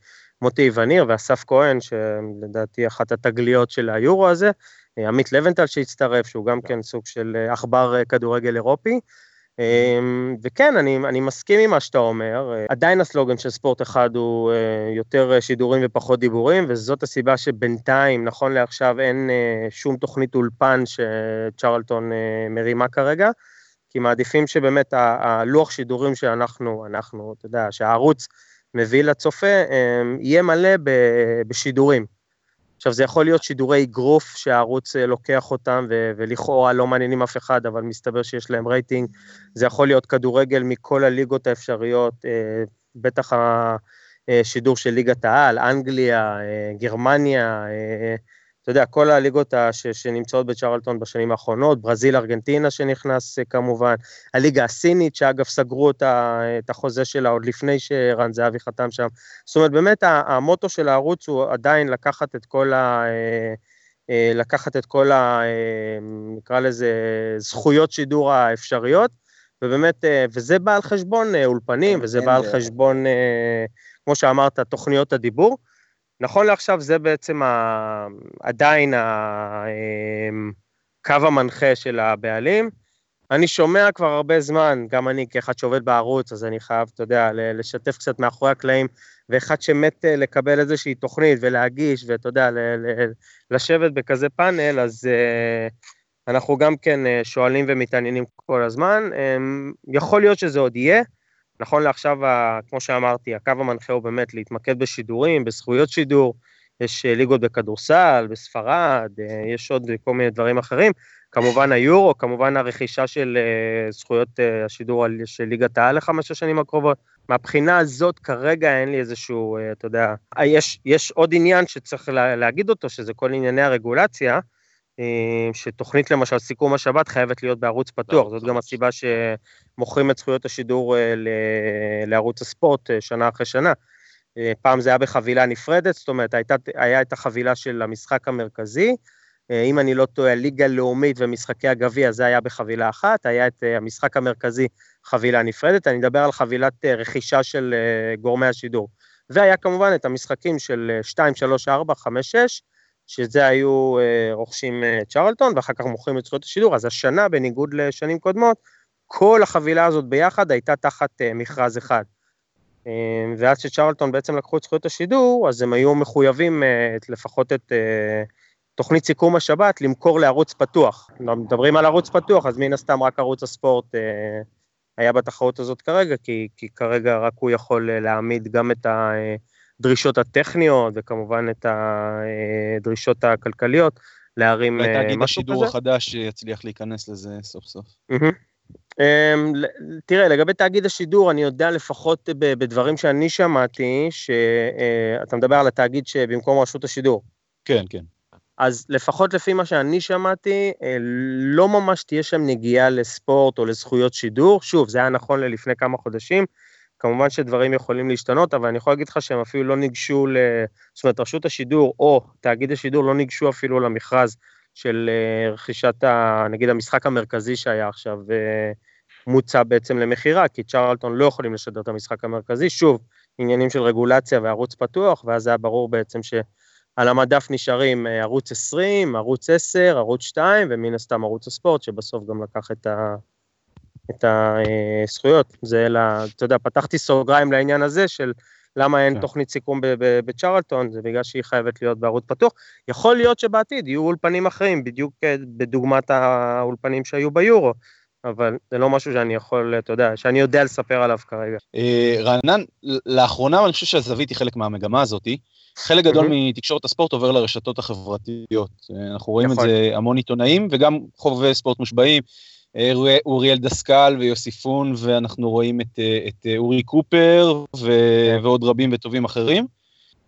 מוטי וניר ואסף כהן, שלדעתי אחת התגליות של היורו הזה, אה, עמית לבנטל שהצטרף, שהוא גם כן סוג של אה, עכבר אה, כדורגל אירופי. אמ, וכן, אני, אני מסכים עם מה שאתה אומר. עדיין הסלוגן של ספורט אחד הוא אה, יותר שידורים ופחות דיבורים, וזאת הסיבה שבינתיים, נכון לעכשיו, אין אה, שום תוכנית אולפן שצ'רלטון אה, מרימה כרגע, כי מעדיפים שבאמת הלוח שידורים שאנחנו, אנחנו, אתה יודע, שהערוץ מביא לצופה, אה, יהיה מלא בשידורים. עכשיו, זה יכול להיות שידורי אגרוף שהערוץ אה, לוקח אותם, ו- ולכאורה לא מעניינים אף אחד, אבל מסתבר שיש להם רייטינג. זה יכול להיות כדורגל מכל הליגות האפשריות, אה, בטח השידור של ליגת העל, אנגליה, אה, גרמניה, אה, אתה יודע, כל הליגות ה- ש- שנמצאות בצ'רלטון בשנים האחרונות, ברזיל, ארגנטינה שנכנס אה, כמובן, הליגה הסינית, שאגב סגרו את ה- את החוזה שלה עוד לפני שרן זהבי חתם שם. זאת אומרת, באמת המוטו של הערוץ הוא עדיין לקחת את כל ה... אה, אה, לקחת את כל ה... אה, נקרא לזה זכויות שידור האפשריות, ובאמת, וזה בא על חשבון אולפנים, וזה בא על חשבון, כמו שאמרת, תוכניות הדיבור. נכון לעכשיו זה בעצם ה... עדיין הקו המנחה של הבעלים. אני שומע כבר הרבה זמן, גם אני כאחד שעובד בערוץ, אז אני חייב, אתה יודע, לשתף קצת מאחורי הקלעים, ואחד שמת אה, לקבל איזושהי תוכנית ולהגיש, ואתה יודע, לשבת בכזה פאנל, אז uh, אנחנו גם כן uh, שואלים ומתעניינים כל הזמן. Um, יכול להיות שזה עוד יהיה. נכון לעכשיו, כמו שאמרתי, הקו המנחה הוא באמת להתמקד בשידורים, בזכויות שידור, יש ליגות בכדורסל, בספרד, יש עוד כל מיני דברים אחרים. כמובן היורו, כמובן הרכישה של uh, זכויות השידור של ליגת העל לחמש השנים הקרובות. מהבחינה הזאת כרגע אין לי איזשהו, אתה יודע, יש, יש עוד עניין שצריך לה, להגיד אותו, שזה כל ענייני הרגולציה, שתוכנית למשל סיכום השבת חייבת להיות בערוץ פתוח, זאת גם הסיבה שמוכרים את זכויות השידור uh, לערוץ הספורט uh, שנה אחרי שנה. פעם זה היה בחבילה נפרדת, זאת אומרת, הייתה, היה את החבילה של המשחק המרכזי, אה, אם אני לא טועה, ליגה לאומית ומשחקי הגביע, זה היה בחבילה אחת, היה את אה, המשחק המרכזי, חבילה נפרדת, אני מדבר על חבילת אה, רכישה של גורמי השידור. והיה כמובן את המשחקים של 2, 3, 4, 5, 6, שזה היו רוכשים צ'רלטון, ואחר כך מוכרים את זכויות השידור, אז השנה, בניגוד לשנים קודמות, כל החבילה הזאת ביחד הייתה תחת מכרז אחד. ואז שצ'רלטון בעצם לקחו את זכויות השידור, אז הם היו מחויבים לפחות את תוכנית סיכום השבת למכור לערוץ פתוח. מדברים על ערוץ פתוח, אז מן הסתם רק ערוץ הספורט אה, היה בתחרות הזאת כרגע, כי, כי כרגע רק הוא יכול אה, להעמיד גם את הדרישות הטכניות וכמובן את הדרישות אה, הכלכליות, להרים אה, משהו כזה. תאגיד השידור החדש יצליח להיכנס לזה סוף סוף. תראה, לגבי תאגיד השידור, אני יודע לפחות בדברים שאני שמעתי, שאתה מדבר על התאגיד שבמקום רשות השידור. כן, כן. אז לפחות לפי מה שאני שמעתי, אה, לא ממש תהיה שם נגיעה לספורט או לזכויות שידור. שוב, זה היה נכון ללפני כמה חודשים. כמובן שדברים יכולים להשתנות, אבל אני יכול להגיד לך שהם אפילו לא ניגשו ל... זאת אומרת, רשות השידור או תאגיד השידור לא ניגשו אפילו למכרז של אה, רכישת, ה... נגיד, המשחק המרכזי שהיה עכשיו אה, מוצע בעצם למכירה, כי צ'רלטון לא יכולים לשדר את המשחק המרכזי. שוב, עניינים של רגולציה וערוץ פתוח, ואז היה ברור בעצם ש... על המדף נשארים אה, ערוץ 20, ערוץ 10, ערוץ 2, ומן הסתם ערוץ הספורט, שבסוף גם לקח את, ה, את הזכויות. זה, לה, אתה יודע, פתחתי סוגריים לעניין הזה של למה אין כן. תוכנית סיכום בצ'רלטון, זה בגלל שהיא חייבת להיות בערוץ פתוח. יכול להיות שבעתיד יהיו אולפנים אחרים, בדיוק אה, בדוגמת האולפנים שהיו ביורו. אבל זה לא משהו שאני יכול, אתה יודע, שאני יודע לספר עליו כרגע. אה, רענן, לאחרונה אני חושב שהזווית היא חלק מהמגמה הזאתי. חלק גדול מתקשורת הספורט עובר לרשתות החברתיות. אנחנו רואים את נכון. זה המון עיתונאים וגם חובבי ספורט מושבעים. אה, אוריאל דסקל ויוסיפון, ואנחנו רואים את, אה, את אה, אורי קופר ו. ועוד רבים וטובים אחרים.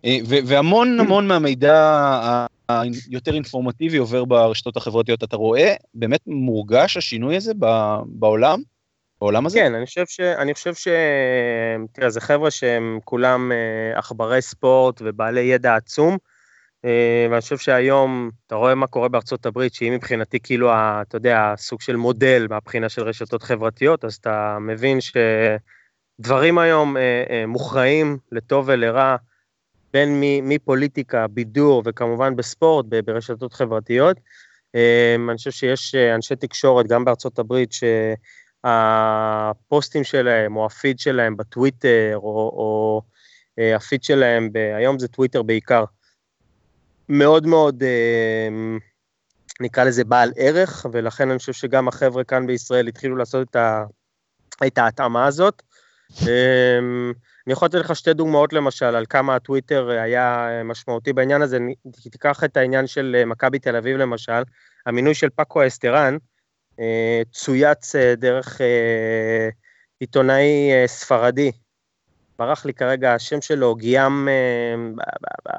ו, והמון המון מהמידע היותר אינפורמטיבי עובר ברשתות החברתיות. אתה רואה, באמת מורגש השינוי הזה בעולם? בעולם הזה? כן, אני חושב ש... אני חושב ש... תראה, זה חבר'ה שהם כולם עכברי ספורט ובעלי ידע עצום, ואני חושב שהיום, אתה רואה מה קורה בארצות הברית, שהיא מבחינתי כאילו, אתה יודע, סוג של מודל מהבחינה של רשתות חברתיות, אז אתה מבין שדברים היום אה, מוכרעים לטוב ולרע, בין מפוליטיקה, בידור וכמובן בספורט, ברשתות חברתיות. אני חושב שיש אנשי תקשורת, גם בארצות הברית, ש... הפוסטים שלהם או הפיד שלהם בטוויטר או, או אה, הפיד שלהם, ב, היום זה טוויטר בעיקר, מאוד מאוד אה, נקרא לזה בעל ערך, ולכן אני חושב שגם החבר'ה כאן בישראל התחילו לעשות את, ה, את ההתאמה הזאת. אה, אני יכול לתת לך שתי דוגמאות למשל על כמה הטוויטר היה משמעותי בעניין הזה, תיקח את העניין של מכבי תל אביב למשל, המינוי של פאקו אסטרן, אה, צויץ אה, דרך אה, עיתונאי ספרדי, ברח לי כרגע השם שלו, גיאם,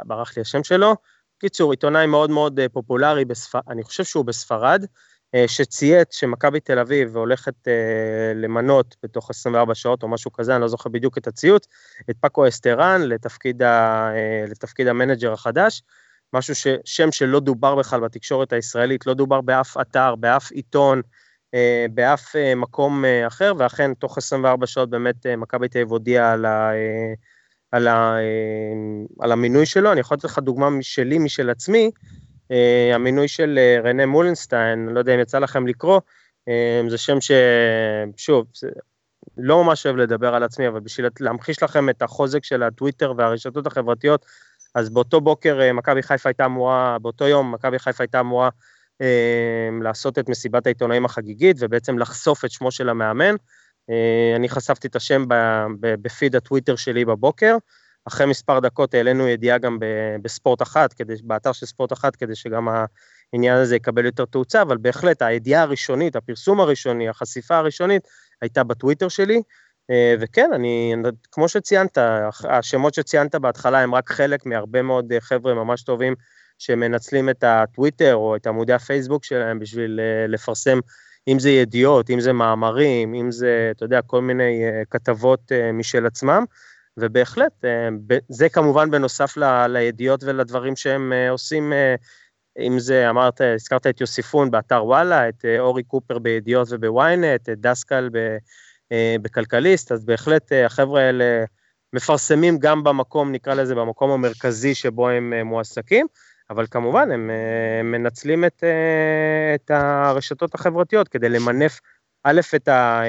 ברח לי השם שלו. קיצור, עיתונאי מאוד מאוד פופולרי, בספ... אני חושב שהוא בספרד, שצייץ שמכבי תל אביב הולכת למנות בתוך 24 שעות או משהו כזה, אני לא זוכר בדיוק את הציוץ, את פאקו אייסטרן לתפקיד, ה... לתפקיד המנג'ר החדש. משהו ש... שם שלא דובר בכלל בתקשורת הישראלית, לא דובר באף אתר, באף עיתון, באף מקום אחר, ואכן תוך 24 שעות באמת מכבי תל אביב הודיעה על, ה, על, ה, על המינוי שלו. אני יכול לתת לך דוגמה שלי, משל עצמי, המינוי של רנה מולנשטיין, לא יודע אם יצא לכם לקרוא, זה שם ששוב, לא ממש אוהב לדבר על עצמי, אבל בשביל להמחיש לכם את החוזק של הטוויטר והרשתות החברתיות, אז באותו בוקר אה, מכבי חיפה הייתה אמורה, באותו יום מכבי חיפה הייתה אמורה אה, לעשות את מסיבת העיתונאים החגיגית, ובעצם לחשוף את שמו של המאמן. אה, אני חשפתי את השם בפיד הטוויטר שלי בבוקר. אחרי מספר דקות העלינו ידיעה גם בספורט אחת, כדי, באתר של ספורט אחת, כדי שגם העניין הזה יקבל יותר תאוצה, אבל בהחלט הידיעה הראשונית, הפרסום הראשוני, החשיפה הראשונית, הייתה בטוויטר שלי, אה, וכן, אני, כמו שציינת, השמות שציינת בהתחלה הם רק חלק מהרבה מאוד אה, חבר'ה ממש טובים שמנצלים את הטוויטר או את עמודי הפייסבוק שלהם בשביל לפרסם, אם זה ידיעות, אם זה מאמרים, אם זה, אתה יודע, כל מיני כתבות משל עצמם, ובהחלט, זה כמובן בנוסף ל, לידיעות ולדברים שהם עושים, אם זה, אמרת, הזכרת את יוסיפון באתר וואלה, את אורי קופר בידיעות ובוויינט, את דסקל ב... אה, בכלכליסט, אז בהחלט אה, החבר'ה האלה מפרסמים גם במקום, נקרא לזה, במקום המרכזי שבו הם אה, מועסקים, אבל כמובן הם מנצלים את, את הרשתות החברתיות כדי למנף א', את, ה,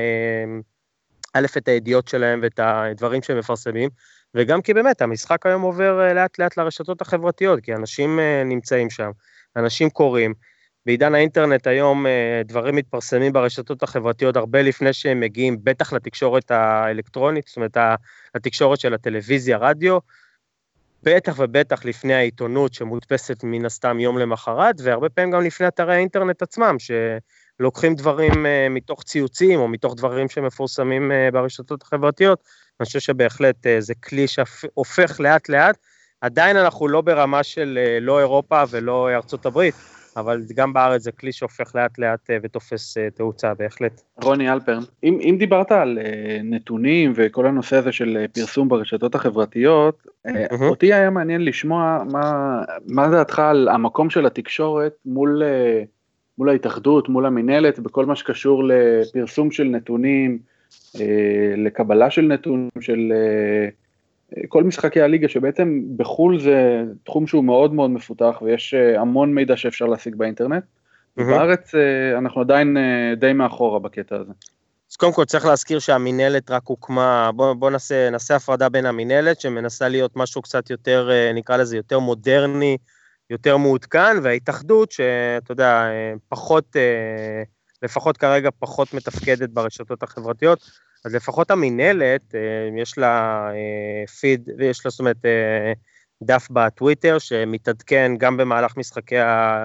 א', את הידיעות שלהם ואת הדברים שהם מפרסמים, וגם כי באמת המשחק היום עובר לאט לאט לרשתות החברתיות, כי אנשים נמצאים שם, אנשים קוראים, בעידן האינטרנט היום אה, דברים מתפרסמים ברשתות החברתיות הרבה לפני שהם מגיעים בטח לתקשורת האלקטרונית, זאת אומרת לתקשורת של הטלוויזיה, רדיו, בטח ובטח לפני העיתונות שמודפסת מן הסתם יום למחרת, והרבה פעמים גם לפני אתרי האינטרנט עצמם, שלוקחים דברים אה, מתוך ציוצים או מתוך דברים שמפורסמים אה, ברשתות החברתיות. אני חושב שבהחלט זה כלי שהופך לאט לאט, עדיין אנחנו לא ברמה של לא אירופה ולא ארצות הברית, אבל גם בארץ זה כלי שהופך לאט לאט אה, ותופס אה, תאוצה בהחלט. רוני אלפרן, אם, אם דיברת על אה, נתונים וכל הנושא הזה של פרסום ברשתות החברתיות, mm-hmm. אותי היה מעניין לשמוע מה, מה דעתך על המקום של התקשורת מול, מול ההתאחדות, מול המינהלת, בכל מה שקשור לפרסום של נתונים, לקבלה של נתונים, של כל משחקי הליגה שבעצם בחו"ל זה תחום שהוא מאוד מאוד מפותח ויש אה, המון מידע שאפשר להשיג באינטרנט. Mm-hmm. בארץ אה, אנחנו עדיין אה, די מאחורה בקטע הזה. אז קודם כל צריך להזכיר שהמינהלת רק הוקמה, בוא, בוא נעשה, נעשה הפרדה בין המינהלת שמנסה להיות משהו קצת יותר, נקרא לזה יותר מודרני, יותר מעודכן, וההתאחדות שאתה יודע, פחות, לפחות כרגע פחות מתפקדת ברשתות החברתיות. אז לפחות המינהלת, אה, יש לה פיד, אה, ויש לה זאת אומרת אה, דף בטוויטר שמתעדכן גם במהלך משחקי,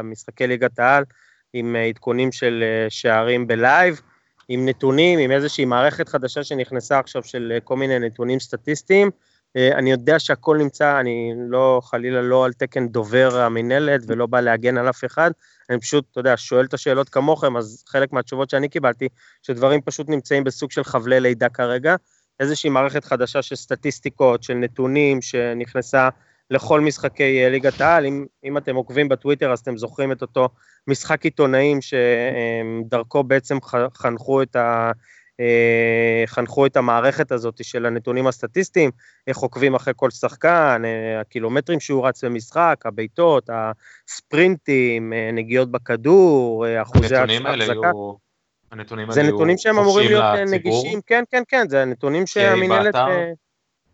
משחקי ליגת העל, עם עדכונים של שערים בלייב, עם נתונים, עם איזושהי מערכת חדשה שנכנסה עכשיו של כל מיני נתונים סטטיסטיים. אני יודע שהכל נמצא, אני לא, חלילה לא על תקן דובר המינהלת ולא בא להגן על אף אחד, אני פשוט, אתה יודע, שואל את השאלות כמוכם, אז חלק מהתשובות שאני קיבלתי, שדברים פשוט נמצאים בסוג של חבלי לידה כרגע, איזושהי מערכת חדשה של סטטיסטיקות, של נתונים, שנכנסה לכל משחקי אה, ליגת העל, אם, אם אתם עוקבים בטוויטר אז אתם זוכרים את אותו משחק עיתונאים שדרכו בעצם חנכו את ה... אה, חנכו את המערכת הזאת של הנתונים הסטטיסטיים, איך עוקבים אחרי כל שחקן, אה, הקילומטרים שהוא רץ במשחק, הבעיטות, הספרינטים, אה, נגיעות בכדור, אחוזי ההחזקה. הנתונים האלה יהיו... הנתונים האלה זה נתונים שהם אמורים להיות לציבור. נגישים, כן, כן, כן, זה הנתונים שהמינהלת...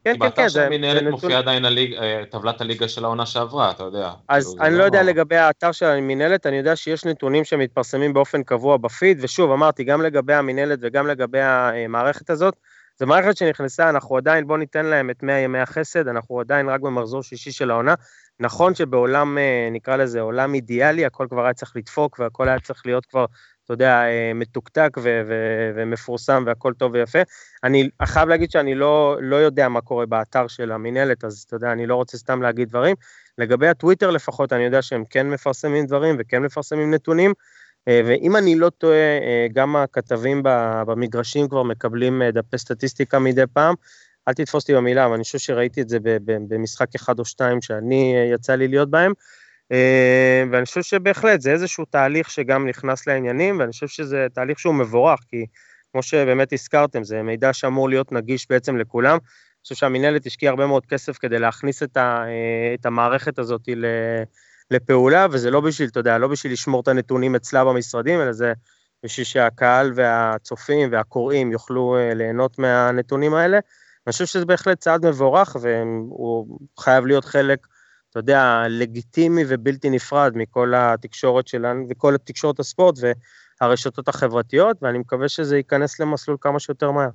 כן, כן, כן. של מינהלת מופיעה עדיין אה, טבלת הליגה של העונה שעברה, אתה יודע. אז כאילו, אני לא יודע לגבי האתר של המינהלת, אני יודע שיש נתונים שמתפרסמים באופן קבוע בפיד, ושוב, אמרתי, גם לגבי המינהלת וגם לגבי המערכת הזאת, זו מערכת שנכנסה, אנחנו עדיין, בואו ניתן להם את 100 ימי החסד, אנחנו עדיין רק במחזור שישי של העונה. נכון שבעולם, אה, נקרא לזה עולם אידיאלי, הכל כבר היה צריך לדפוק והכל היה צריך להיות כבר אתה יודע, אה, מתוקתק ו- ו- ומפורסם והכל טוב ויפה. אני חייב להגיד שאני לא, לא יודע מה קורה באתר של המינהלת, אז אתה יודע, אני לא רוצה סתם להגיד דברים. לגבי הטוויטר לפחות, אני יודע שהם כן מפרסמים דברים וכן מפרסמים נתונים, אה, ואם אני לא טועה, אה, גם הכתבים במגרשים כבר מקבלים דפי סטטיסטיקה מדי פעם. אל תתפוס אותי במילה, אבל אני חושב שראיתי את זה במשחק אחד או שתיים שאני יצא לי להיות בהם. אה, ואני חושב שבהחלט זה איזשהו תהליך שגם נכנס לעניינים, ואני חושב שזה תהליך שהוא מבורך, כי כמו שבאמת הזכרתם, זה מידע שאמור להיות נגיש בעצם לכולם. אני חושב שהמינהלת השקיעה הרבה מאוד כסף כדי להכניס את, ה, אה, את המערכת הזאת לפעולה, וזה לא בשביל, אתה יודע, לא בשביל לשמור את הנתונים אצלה במשרדים, אלא זה בשביל שהקהל והצופים והקוראים יוכלו אה, ליהנות מהנתונים האלה. אני חושב שזה בהחלט צעד מבורך, והוא חייב להיות חלק, אתה יודע, לגיטימי ובלתי נפרד מכל התקשורת שלנו, וכל התקשורת הספורט והרשתות החברתיות, ואני מקווה שזה ייכנס למסלול כמה שיותר מהר.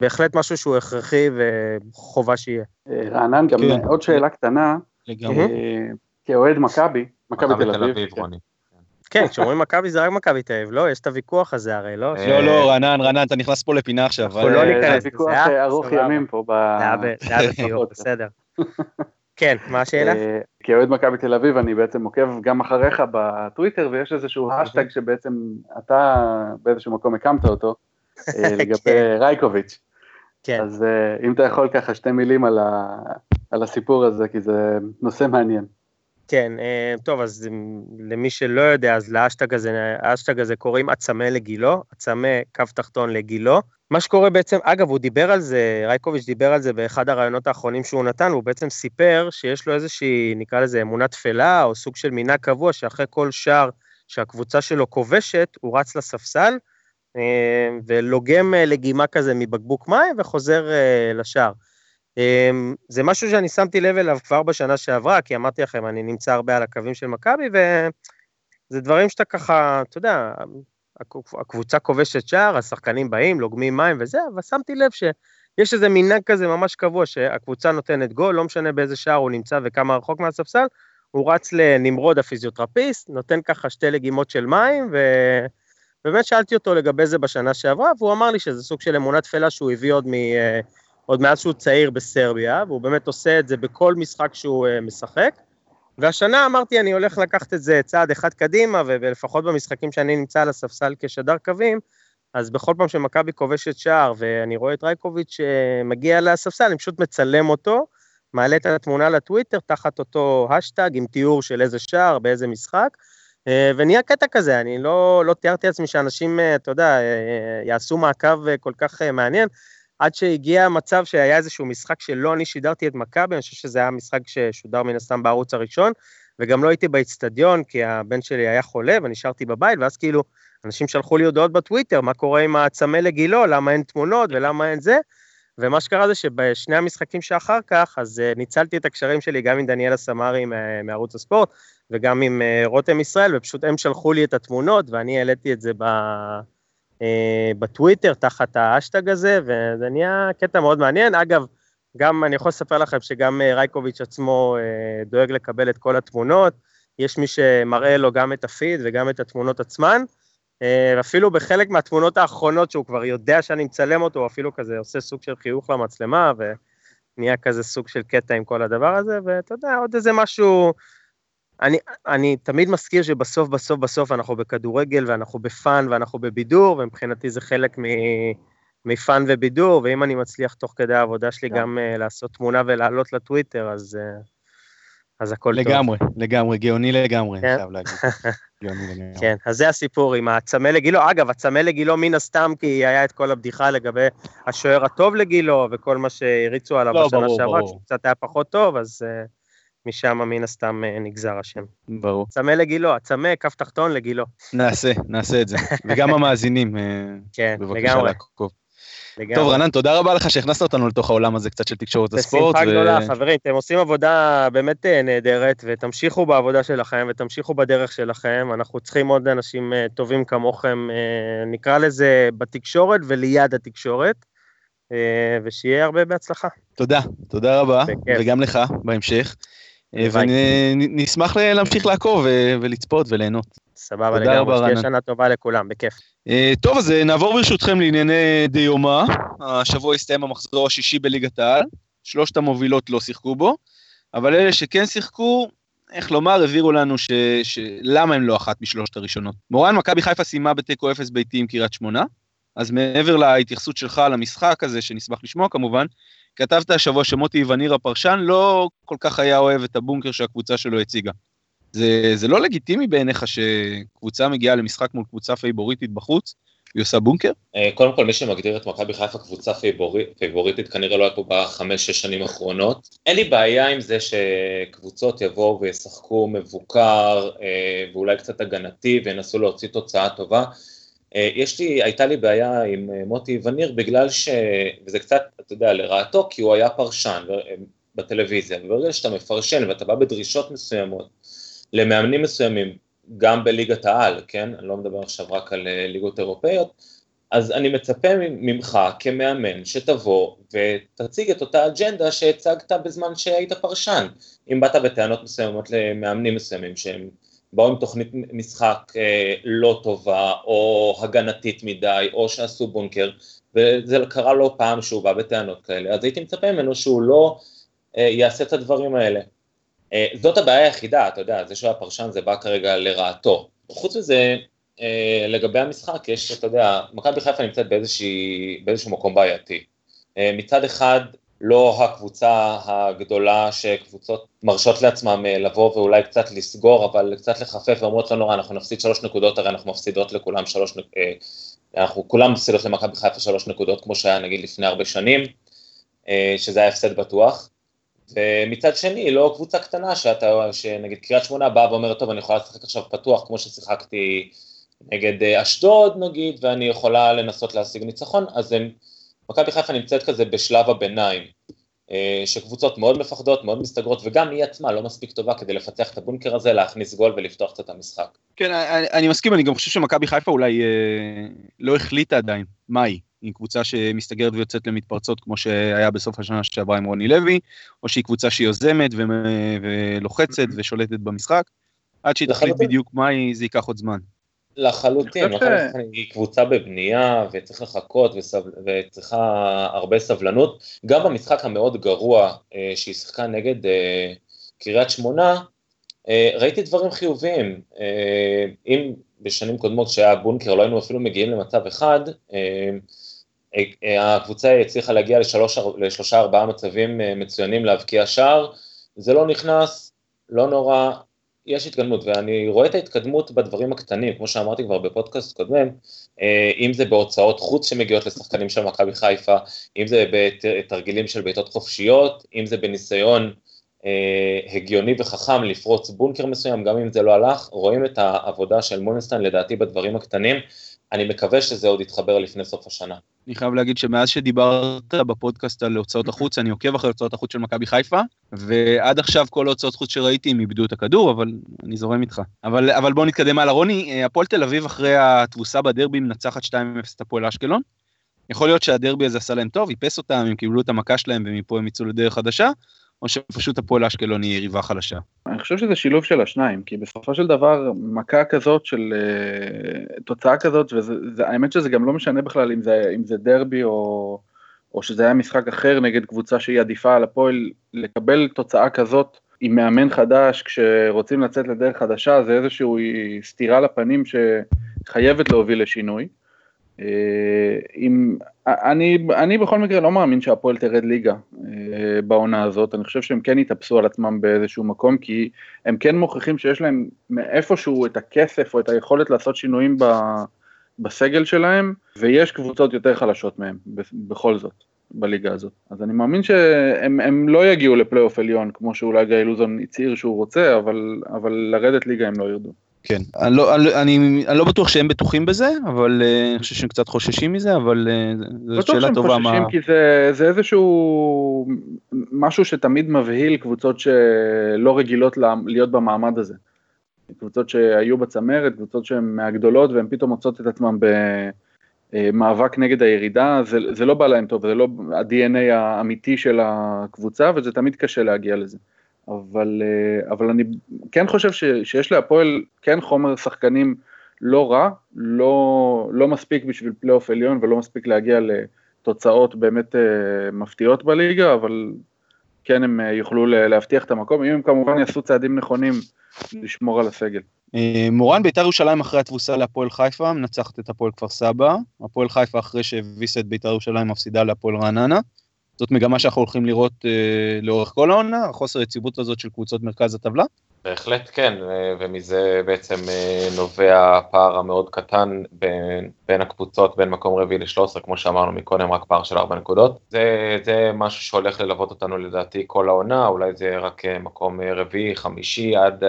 בהחלט משהו שהוא הכרחי וחובה שיהיה. אה, רענן, גם כן. עוד שאלה קטנה. לגמרי. אה, כאוהד מכבי, מכבי תל אביב. כן. כשאומרים מכבי זה רק מכבי תל אביב, לא? יש את הוויכוח הזה הרי, לא? לא, לא, רענן, רענן, אתה נכנס פה לפינה עכשיו. אנחנו לא ניכנס לזה. זה ויכוח ארוך ימים פה. זה היה בסדר. כן, מה השאלה? אה, כאוהד מכבי תל אביב אני בעצם עוקב גם אחריך בטוויטר ויש איזשהו השטג שבעצם אתה באיזשהו מקום הקמת אותו אה, לגבי כן. רייקוביץ'. כן. אז אה, אם אתה יכול ככה שתי מילים על הסיפור הזה כי זה נושא מעניין. כן, אה, טוב, אז למי שלא יודע, אז לאשטג הזה, האשטג הזה קוראים עצמי לגילו, עצמי קו תחתון לגילו. מה שקורה בעצם, אגב, הוא דיבר על זה, רייקוביץ' דיבר על זה באחד הראיונות האחרונים שהוא נתן, והוא בעצם סיפר שיש לו איזושהי, נקרא לזה אמונה תפלה, או סוג של מנהג קבוע, שאחרי כל שער שהקבוצה שלו כובשת, הוא רץ לספסל, אה, ולוגם אה, לגימה כזה מבקבוק מים וחוזר לשער. אמ, זה משהו שאני שמתי לב אליו כבר בשנה שעברה, כי אמרתי לכם, אני נמצא הרבה על הקווים של מכבי, וזה דברים שאתה ככה, אתה יודע, הקבוצה כובשת שער, השחקנים באים, לוגמים מים וזה, אבל שמתי לב שיש איזה מנהג כזה ממש קבוע, שהקבוצה נותנת גול, לא משנה באיזה שער הוא נמצא וכמה רחוק מהספסל, הוא רץ לנמרוד הפיזיותרפיסט, נותן ככה שתי לגימות של מים, ו... באמת שאלתי אותו לגבי זה בשנה שעברה, והוא אמר לי שזה סוג של אמונה תפלה שהוא הביא עוד מ... עוד מאז שהוא צעיר בסרביה, והוא באמת עושה את זה בכל משחק שהוא uh, משחק. והשנה אמרתי, אני הולך לקחת את זה צעד אחד קדימה, ולפחות במשחקים שאני נמצא על הספסל כשדר קווים, אז בכל פעם שמכבי כובשת שער ואני רואה את רייקוביץ' אה, מגיע לספסל, אני פשוט מצלם אותו, מעלה את התמונה לטוויטר תחת אותו השטג עם תיאור של איזה שער, באיזה משחק, אה, ונהיה קטע כזה, אני לא, לא תיארתי לעצמי שאנשים, אתה יודע, יעשו מעקב כל כך מעניין. עד שהגיע המצב שהיה איזשהו משחק שלא אני שידרתי את מכבי, אני חושב שזה היה משחק ששודר מן הסתם בערוץ הראשון, וגם לא הייתי באצטדיון, כי הבן שלי היה חולה ונשארתי בבית, ואז כאילו, אנשים שלחו לי הודעות בטוויטר, מה קורה עם הצמא לגילו, למה אין תמונות ולמה אין זה, ומה שקרה זה שבשני המשחקים שאחר כך, אז uh, ניצלתי את הקשרים שלי גם עם דניאלה סמרי מערוץ הספורט, וגם עם uh, רותם ישראל, ופשוט הם שלחו לי את התמונות, ואני העליתי את זה ב... אה, בטוויטר תחת האשטג הזה, וזה נהיה קטע מאוד מעניין. אגב, גם אני יכול לספר לכם שגם אה, רייקוביץ' עצמו אה, דואג לקבל את כל התמונות, יש מי שמראה לו גם את הפיד וגם את התמונות עצמן, אפילו בחלק מהתמונות האחרונות שהוא כבר יודע שאני מצלם אותו, הוא אפילו כזה עושה סוג של חיוך למצלמה, ונהיה כזה סוג של קטע עם כל הדבר הזה, ואתה יודע, עוד איזה משהו אני, אני תמיד מזכיר שבסוף, בסוף, בסוף אנחנו בכדורגל ואנחנו בפאן ואנחנו בבידור, ומבחינתי זה חלק מ, מפאן ובידור, ואם אני מצליח תוך כדי העבודה שלי. כן. גם uh, לעשות תמונה ולעלות לטוויטר, אז, uh, אז הכל לגמרי, טוב. לגמרי, לגמרי, גאוני לגמרי, אני חייב להגיד. כן, אז זה הסיפור עם הצמא לגילו. אגב, הצמא לגילו מן הסתם, כי היה את כל הבדיחה לגבי השוער הטוב לגילו, וכל מה שהריצו עליו לא, בשנה שעברה, שהוא קצת היה פחות טוב, אז... Uh, משם מן הסתם אה, נגזר השם. ברור. צמא לגילו, הצמא, כף תחתון לגילו. נעשה, נעשה את זה. וגם המאזינים, אה, כן, בבקשה לעקוב. לגמרי. טוב, רנן, תודה רבה לך שהכנסת אותנו לתוך העולם הזה קצת של תקשורת הספורט. בשמחה ו... גדולה, חברים, אתם עושים עבודה באמת אה, נהדרת, ותמשיכו בעבודה שלכם, ותמשיכו בדרך שלכם. אנחנו צריכים עוד אנשים טובים כמוכם, נקרא לזה בתקשורת וליד התקשורת, ושיהיה הרבה בהצלחה. תודה, תודה רבה, בכיף. וגם לך בהמשך. ונשמח להמשיך לעקוב ולצפות וליהנות. סבבה לגמרי, שתהיה שנה טובה לכולם, בכיף. אה, טוב, אז אה, נעבור ברשותכם לענייני דיומא. השבוע הסתיים המחזור השישי בליגת העל, שלושת המובילות לא שיחקו בו, אבל אלה שכן שיחקו, איך לומר, הבהירו לנו ש... ש... למה הם לא אחת משלושת הראשונות. מורן, מכבי חיפה סיימה בתיקו אפס ביתי עם קריית שמונה, אז מעבר להתייחסות שלך למשחק הזה, שנשמח לשמוע כמובן, כתבת השבוע שמוטי וניר הפרשן לא כל כך היה אוהב את הבונקר שהקבוצה שלו הציגה. זה, זה לא לגיטימי בעיניך שקבוצה מגיעה למשחק מול קבוצה פייבוריטית בחוץ, היא עושה בונקר? אה, קודם כל, מי שמגדיר את מכבי חיפה קבוצה פייבוריטית כנראה לא היה פה בחמש-שש שנים האחרונות. אין לי בעיה עם זה שקבוצות יבואו וישחקו מבוקר אה, ואולי קצת הגנתי וינסו להוציא תוצאה טובה. אה, יש לי, הייתה לי בעיה עם מוטי וניר בגלל ש... וזה קצת, אתה יודע, לרעתו, כי הוא היה פרשן בטלוויזיה, וברגע שאתה מפרשן ואתה בא בדרישות מסוימות למאמנים מסוימים, גם בליגת העל, כן? אני לא מדבר עכשיו רק על אה, ליגות אירופאיות, אז אני מצפה ממך כמאמן שתבוא ותציג את אותה אג'נדה שהצגת בזמן שהיית פרשן. אם באת בטענות מסוימות למאמנים מסוימים שהם באו עם תוכנית משחק אה, לא טובה או הגנתית מדי או שעשו בונקר וזה קרה לא פעם שהוא בא בטענות כאלה, אז הייתי מצפה ממנו שהוא לא אה, יעשה את הדברים האלה. אה, זאת הבעיה היחידה, אתה יודע, זה שהוא הפרשן זה בא כרגע לרעתו. חוץ מזה, אה, לגבי המשחק, יש, אתה יודע, מכבי חיפה נמצאת באיזשהו מקום בעייתי. אה, מצד אחד, לא הקבוצה הגדולה שקבוצות מרשות לעצמם לבוא ואולי קצת לסגור, אבל קצת לחפף ואומרות לא נורא, אנחנו נפסיד שלוש נקודות, הרי אנחנו מפסידות לכולם שלוש, אנחנו כולם מפסידות למכבי חיפה שלוש נקודות, כמו שהיה נגיד לפני הרבה שנים, שזה היה הפסד בטוח. ומצד שני, לא קבוצה קטנה שאתה, שנגיד קריית שמונה באה ואומרת, טוב, אני יכולה לשחק עכשיו פתוח כמו ששיחקתי נגד אה, אשדוד נגיד, ואני יכולה לנסות להשיג ניצחון, אז הם, מכבי חיפה נמצאת כזה בשלב הביניים, אה, שקבוצות מאוד מפחדות, מאוד מסתגרות, וגם היא עצמה לא מספיק טובה כדי לפצח את הבונקר הזה, להכניס גול ולפתוח קצת את המשחק. כן, אני, אני מסכים, אני גם חושב שמכבי חיפה אולי אה, לא החליטה עדיין מה היא. היא קבוצה שמסתגרת ויוצאת למתפרצות כמו שהיה בסוף השנה שעברה עם רוני לוי, או שהיא קבוצה שהיא יוזמת ו... ולוחצת ושולטת במשחק. עד שהיא תחליט בדיוק מה היא, זה ייקח עוד זמן. לחלוטין, היא קבוצה בבנייה וצריך לחכות וסבל... וצריכה הרבה סבלנות. גם במשחק המאוד גרוע אה, שהיא שיחקה נגד אה, קריית שמונה, אה, ראיתי דברים חיוביים. אם בשנים קודמות כשהיה בונקר לא היינו אפילו מגיעים למצב אחד, הקבוצה הצליחה להגיע לשלוש, לשלושה ארבעה מצבים אה, מצוינים להבקיע שער, זה לא נכנס, לא נורא, יש התקדמות, ואני רואה את ההתקדמות בדברים הקטנים, כמו שאמרתי כבר בפודקאסט קודם, אה, אם זה בהוצאות חוץ שמגיעות לשחקנים של מכבי חיפה, אם זה בתרגילים של בעיטות חופשיות, אם זה בניסיון אה, הגיוני וחכם לפרוץ בונקר מסוים, גם אם זה לא הלך, רואים את העבודה של מונסטיין לדעתי בדברים הקטנים, אני מקווה שזה עוד יתחבר לפני סוף השנה. אני חייב להגיד שמאז שדיברת בפודקאסט על הוצאות החוץ, אני עוקב אחרי הוצאות החוץ של מכבי חיפה, ועד עכשיו כל ההוצאות חוץ שראיתי הם איבדו את הכדור, אבל אני זורם איתך. אבל, אבל בוא נתקדם הלאה. רוני, אה, הפועל תל אביב אחרי התבוסה בדרבי מנצחת 2-0 את הפועל אשקלון. יכול להיות שהדרבי הזה עשה להם טוב, איפס אותם, הם קיבלו את המכה שלהם ומפה הם יצאו לדרך חדשה, או שפשוט הפועל אשקלון היא יריבה חלשה? אני חושב שזה שילוב של השניים, כי בסופו של דבר מכה כזאת של uh, תוצאה כזאת, והאמת שזה גם לא משנה בכלל אם זה, אם זה דרבי או, או שזה היה משחק אחר נגד קבוצה שהיא עדיפה על הפועל, לקבל תוצאה כזאת עם מאמן חדש כשרוצים לצאת לדרך חדשה זה איזושהי סתירה לפנים שחייבת להוביל לשינוי. אם, אה, אני, אני בכל מקרה לא מאמין שהפועל תרד ליגה אה, בעונה הזאת, אני חושב שהם כן יתאפסו על עצמם באיזשהו מקום, כי הם כן מוכיחים שיש להם מאיפשהו את הכסף או את היכולת לעשות שינויים ב, בסגל שלהם, ויש קבוצות יותר חלשות מהם בכל זאת, בליגה הזאת. אז אני מאמין שהם לא יגיעו לפלייאוף עליון, כמו שאולי גיא לוזון הצהיר שהוא רוצה, אבל, אבל לרדת ליגה הם לא ירדו. כן, אני לא, אני, אני, אני לא בטוח שהם בטוחים בזה, אבל uh, אני חושב שהם קצת חוששים מזה, אבל uh, זו שאלה טובה מה... בטוח שהם חוששים כי זה, זה איזשהו משהו שתמיד מבהיל קבוצות שלא רגילות להיות במעמד הזה. קבוצות שהיו בצמרת, קבוצות שהן מהגדולות והן פתאום מוצאות את עצמן במאבק אה, נגד הירידה, זה, זה לא בא להם טוב, זה לא ה-DNA האמיתי של הקבוצה וזה תמיד קשה להגיע לזה. אבל, אה, אבל אני כן חושב ש, שיש להפועל כן חומר שחקנים לא רע, לא, לא מספיק בשביל פלייאוף עליון ולא מספיק להגיע לתוצאות באמת אה, מפתיעות בליגה, אבל כן הם אה, יוכלו להבטיח את המקום, אם הם כמובן יעשו צעדים נכונים לשמור על הסגל. מורן בית"ר ירושלים אחרי התבוסה להפועל חיפה, מנצחת את הפועל כפר סבא, הפועל חיפה אחרי שהביסה את בית"ר ירושלים מפסידה להפועל רעננה. זאת מגמה שאנחנו הולכים לראות אה, לאורך כל העונה, החוסר יציבות הזאת של קבוצות מרכז הטבלה? בהחלט כן, אה, ומזה בעצם אה, נובע הפער המאוד קטן בין, בין הקבוצות, בין מקום רביעי ל-13, כמו שאמרנו מקודם, רק פער של 4 נקודות. זה, זה משהו שהולך ללוות אותנו לדעתי כל העונה, אולי זה רק אה, מקום רביעי, חמישי, עד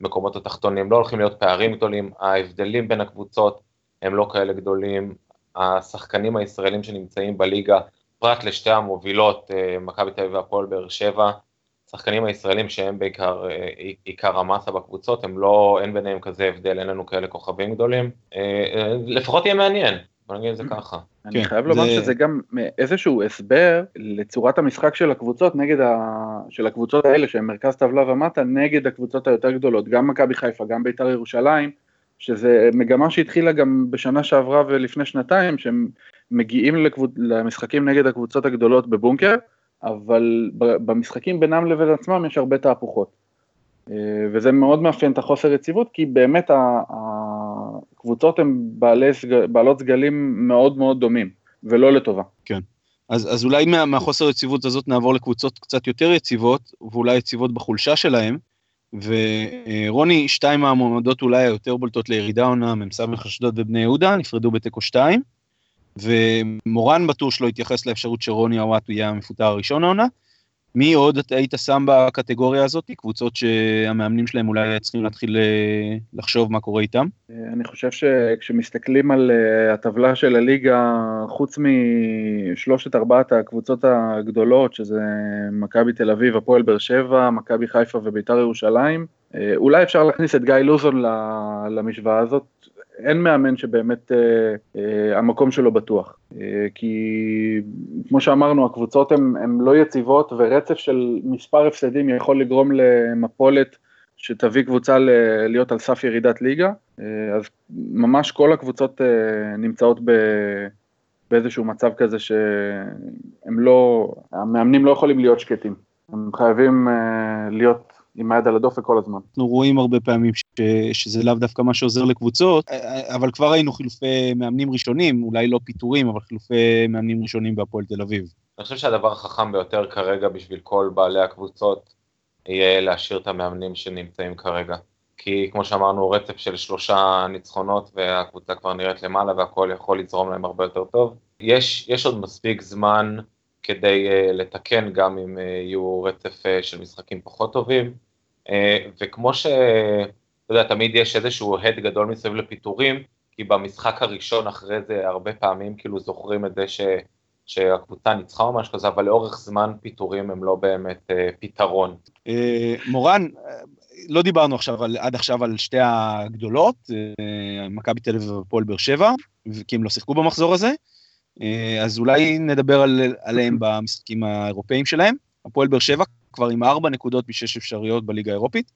המקומות התחתונים. לא הולכים להיות פערים גדולים, ההבדלים בין הקבוצות הם לא כאלה גדולים. השחקנים הישראלים שנמצאים בליגה, פרט לשתי המובילות, מכבי תל אביב והפועל באר שבע, השחקנים הישראלים שהם בעיקר אה, עיקר המסה בקבוצות, הם לא, אין ביניהם כזה הבדל, אין לנו כאלה כוכבים גדולים. אה, אה, לפחות יהיה מעניין, בוא נגיד את זה ככה. אני כן, חייב לומר זה... שזה גם איזשהו הסבר לצורת המשחק של הקבוצות נגד ה... של הקבוצות האלה שהן מרכז טבלה ומטה נגד הקבוצות היותר גדולות, גם מכבי חיפה, גם בית"ר ירושלים, שזה מגמה שהתחילה גם בשנה שעברה ולפני שנתיים, שהם מגיעים לקבוצ... למשחקים נגד הקבוצות הגדולות בבונקר, אבל במשחקים בינם לבין עצמם יש הרבה תהפוכות. אה, וזה מאוד מאפיין את החוסר יציבות, כי באמת הקבוצות הן בעלי, בעלות סגלים מאוד מאוד דומים, ולא לטובה. כן. אז, אז אולי מה, מהחוסר יציבות הזאת נעבור לקבוצות קצת יותר יציבות, ואולי יציבות בחולשה שלהם. ורוני, שתיים מהמועמדות אולי היותר בולטות לירידה עונה, מ"ס אשדוד ובני יהודה, נפרדו בתיקו שתיים. ומורן בטוח לא התייחס לאפשרות שרוני אוואט יהיה המפוטר הראשון העונה. מי עוד היית שם בקטגוריה הזאת? קבוצות שהמאמנים שלהם אולי צריכים להתחיל אה, לחשוב מה קורה איתם? אה, אני חושב שכשמסתכלים על אה, הטבלה של הליגה, חוץ משלושת ארבעת הקבוצות הגדולות, שזה מכבי תל אביב, הפועל באר שבע, מכבי חיפה וביתר ירושלים, אולי אפשר להכניס את גיא לוזון למשוואה הזאת, אין מאמן שבאמת אה, אה, המקום שלו בטוח. אה, כי כמו שאמרנו, הקבוצות הן לא יציבות ורצף של מספר הפסדים יכול לגרום למפולת שתביא קבוצה ל- להיות על סף ירידת ליגה. אה, אז ממש כל הקבוצות אה, נמצאות ב... באיזשהו מצב כזה שהם לא, המאמנים לא יכולים להיות שקטים, הם חייבים uh, להיות עם היד על הדופק כל הזמן. אנחנו רואים הרבה פעמים ש, שזה לאו דווקא מה שעוזר לקבוצות, אבל כבר ראינו חילופי מאמנים ראשונים, אולי לא פיטורים, אבל חילופי מאמנים ראשונים בהפועל תל אביב. אני חושב שהדבר החכם ביותר כרגע בשביל כל בעלי הקבוצות, יהיה להשאיר את המאמנים שנמצאים כרגע. כי כמו שאמרנו, רצף של שלושה ניצחונות והקבוצה כבר נראית למעלה והכל יכול לזרום להם הרבה יותר טוב. יש, יש עוד מספיק זמן כדי uh, לתקן גם אם uh, יהיו רצף uh, של משחקים פחות טובים. אה, וכמו ש... אתה יודע, תמיד יש איזשהו הד גדול מסביב לפיטורים, כי במשחק הראשון אחרי זה הרבה פעמים כאילו זוכרים את זה ש... שהקבוצה ניצחה או משהו כזה, אבל לאורך זמן פיטורים הם לא באמת אה, פתרון. אה, מורן, לא דיברנו עכשיו על, עד עכשיו על שתי הגדולות, אה, מכבי תל אביב והפועל באר שבע, כי הם לא שיחקו במחזור הזה, אה, אז אולי נדבר על, עליהם במשחקים האירופאים שלהם. הפועל באר שבע כבר עם ארבע נקודות משש אפשריות בליגה האירופית,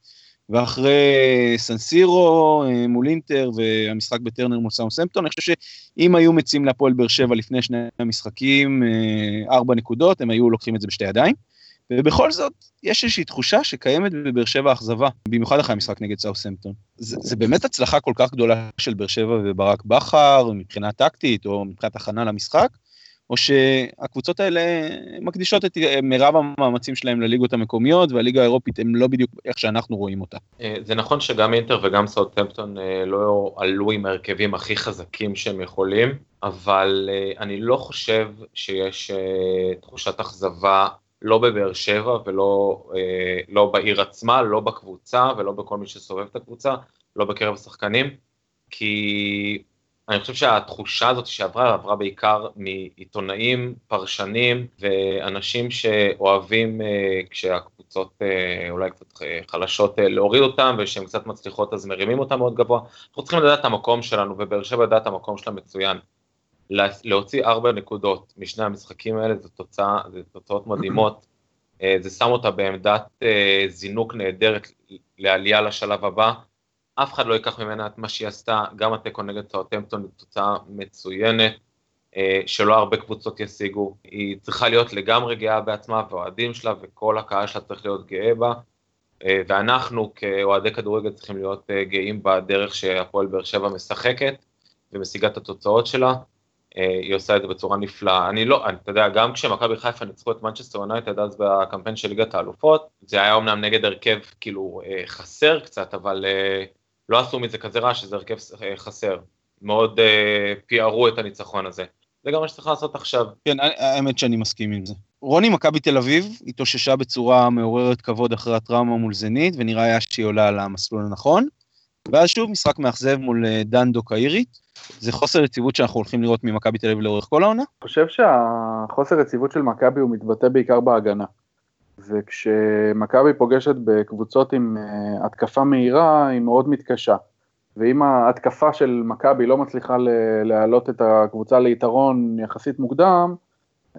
ואחרי סנסירו אה, מול אינטר והמשחק בטרנר מול סמפטון, אני חושב שאם היו מציעים להפועל באר שבע לפני שני המשחקים אה, ארבע נקודות, הם היו לוקחים את זה בשתי ידיים. ובכל זאת, יש איזושהי תחושה שקיימת בבאר שבע אכזבה, במיוחד אחרי המשחק נגד סאוסמפטון. זה, זה באמת הצלחה כל כך גדולה של באר שבע וברק בכר, מבחינה טקטית או מבחינת הכנה למשחק, או שהקבוצות האלה מקדישות את מירב המאמצים שלהם לליגות המקומיות, והליגה האירופית הם לא בדיוק איך שאנחנו רואים אותה. אה, זה נכון שגם אינטר וגם סאוטהמפטון אה, לא עלו עם ההרכבים הכי חזקים שהם יכולים, אבל אה, אני לא חושב שיש תחושת אכזבה לא בבאר שבע ולא לא בעיר עצמה, לא בקבוצה ולא בכל מי שסובב את הקבוצה, לא בקרב השחקנים, כי אני חושב שהתחושה הזאת שעברה, עברה בעיקר מעיתונאים, פרשנים ואנשים שאוהבים אה, כשהקבוצות אה, אולי קצת אה, חלשות להוריד אותם ושהן קצת מצליחות אז מרימים אותם מאוד גבוה. אנחנו צריכים לדעת את המקום שלנו ובאר שבע לדעת את המקום שלה מצוין. להוציא ארבע נקודות משני המשחקים האלה זה, תוצאה, זה תוצאות מדהימות. זה שם אותה בעמדת זינוק נהדרת לעלייה לשלב הבא. אף אחד לא ייקח ממנה את מה שהיא עשתה, גם התיקו נגד סאוטמפטון היא תוצאה מצוינת, אה, שלא הרבה קבוצות ישיגו, היא צריכה להיות לגמרי גאה בעצמה, והאוהדים שלה וכל הקהל שלה צריך להיות גאה בה, אה, ואנחנו כאוהדי כדורגל צריכים להיות אה, גאים בדרך שהפועל באר שבע משחקת ומשיגה את התוצאות שלה. היא עושה את זה בצורה נפלאה. אני לא, אתה יודע, גם כשמכבי חיפה ניצחו את מנצ'סטר יונייטד אז בקמפיין של ליגת האלופות, זה היה אומנם נגד הרכב כאילו חסר קצת, אבל לא עשו מזה כזה רע שזה הרכב חסר. מאוד פיארו את הניצחון הזה. זה גם מה שצריך לעשות עכשיו. כן, האמת שאני מסכים עם זה. רוני, מכבי תל אביב, התאוששה בצורה מעוררת כבוד אחרי הטראומה מול זנית, ונראה היה שהיא עולה על המסלול הנכון. ואז שוב משחק מאכזב מול דנדו קאירית. זה חוסר יציבות שאנחנו הולכים לראות ממכבי תל אביב לאורך כל העונה? אני חושב שהחוסר יציבות של מכבי הוא מתבטא בעיקר בהגנה. וכשמכבי פוגשת בקבוצות עם uh, התקפה מהירה, היא מאוד מתקשה. ואם ההתקפה של מכבי לא מצליחה להעלות את הקבוצה ליתרון יחסית מוקדם, uh,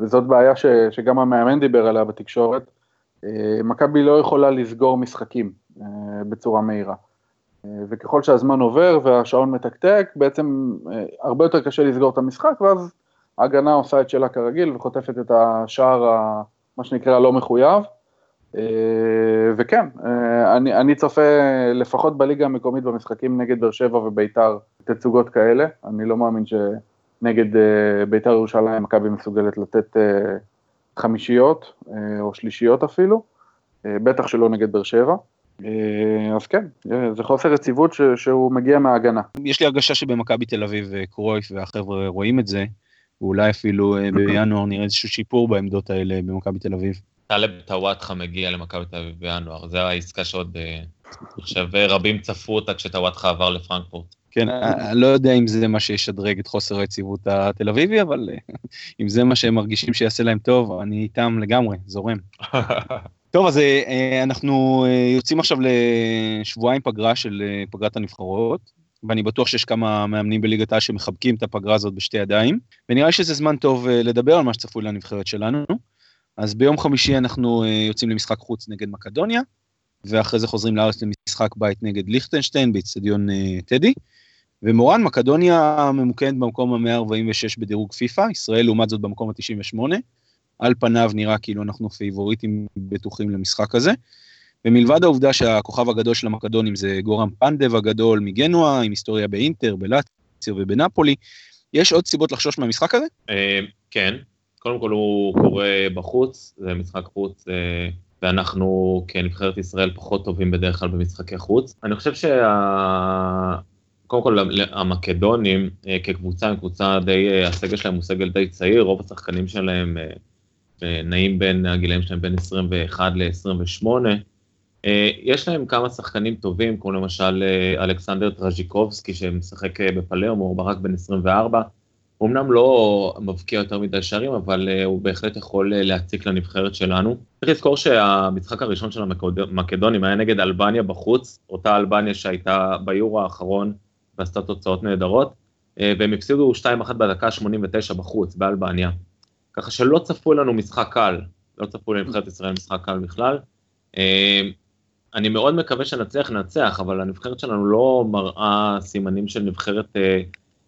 וזאת בעיה ש, שגם המאמן דיבר עליה בתקשורת, uh, מכבי לא יכולה לסגור משחקים בצורה מהירה. וככל שהזמן עובר והשעון מתקתק, בעצם אה, הרבה יותר קשה לסגור את המשחק, ואז ההגנה עושה את שלה כרגיל וחוטפת את השער, ה, מה שנקרא, לא מחויב. אה, וכן, אה, אני, אני צופה לפחות בליגה המקומית במשחקים נגד באר שבע וביתר תצוגות כאלה, אני לא מאמין שנגד ביתר ירושלים מכבי מסוגלת לתת חמישיות או שלישיות אפילו, בטח שלא נגד באר שבע. אה, אז כן, אה, זה חוסר יציבות שהוא מגיע מההגנה. יש לי הרגשה שבמכבי תל אביב אה, קרויף והחבר'ה רואים את זה, ואולי אפילו בינואר נראה איזשהו שיפור בעמדות האלה במכבי תל אביב. טלב טוואטחה מגיע למכבי תל אביב בינואר, זו העסקה שעוד, אני חושב, רבים צפו אותה כשטוואטחה עבר לפרנקפורט. כן, אני לא יודע אם זה מה שישדרג את חוסר היציבות התל אביבי, אבל אם זה מה שהם מרגישים שיעשה להם טוב, אני איתם לגמרי, זורם. טוב, אז אה, אנחנו אה, יוצאים עכשיו לשבועיים פגרה של אה, פגרת הנבחרות, ואני בטוח שיש כמה מאמנים בליגת העל שמחבקים את הפגרה הזאת בשתי ידיים, ונראה לי שזה זמן טוב לדבר על מה שצפוי לנבחרת שלנו. אז ביום חמישי אנחנו יוצאים למשחק חוץ נגד מקדוניה, ואחרי זה חוזרים לארץ למשחק בית נגד ליכטנשטיין באיצטדיון טדי. ומורן, מקדוניה ממוקדת במקום ה-146 בדירוג פיפא, ישראל לעומת זאת במקום ה-98. על פניו נראה כאילו אנחנו פייבוריטים בטוחים למשחק הזה. ומלבד העובדה שהכוכב הגדול של המקדונים זה גורם פנדב הגדול מגנואה, עם היסטוריה באינטר, בלאציו ובנפולי, יש עוד סיבות לחשוש מהמשחק הזה? אה, כן, קודם כל הוא קורה בחוץ, זה משחק חוץ, אה, ואנחנו כנבחרת ישראל פחות טובים בדרך כלל במשחקי חוץ. אני חושב שה... קודם כל המקדונים אה, כקבוצה הם קבוצה די, הסגל שלהם הוא סגל די צעיר, רוב השחקנים שלהם נעים בין הגילאים שלהם בין 21 ל-28. אה, יש להם כמה שחקנים טובים, כמו למשל אה, אלכסנדר טראז'יקובסקי שמשחק אה, בפלאומו, הוא רק בן 24. הוא אמנם לא מבקיע יותר מדי שערים, אבל הוא בהחלט יכול להציק לנבחרת שלנו. צריך לזכור שהמשחק הראשון של המקדונים היה נגד אלבניה בחוץ, אותה אלבניה שהייתה ביורו האחרון ועשתה תוצאות נהדרות, והם הפסידו 2-1 בדקה 89 בחוץ, באלבניה. ככה שלא צפו לנו משחק קל, לא צפו לנבחרת ישראל משחק קל בכלל. אה, אני מאוד מקווה שנצליח לנצח, אבל הנבחרת שלנו לא מראה סימנים של נבחרת אה,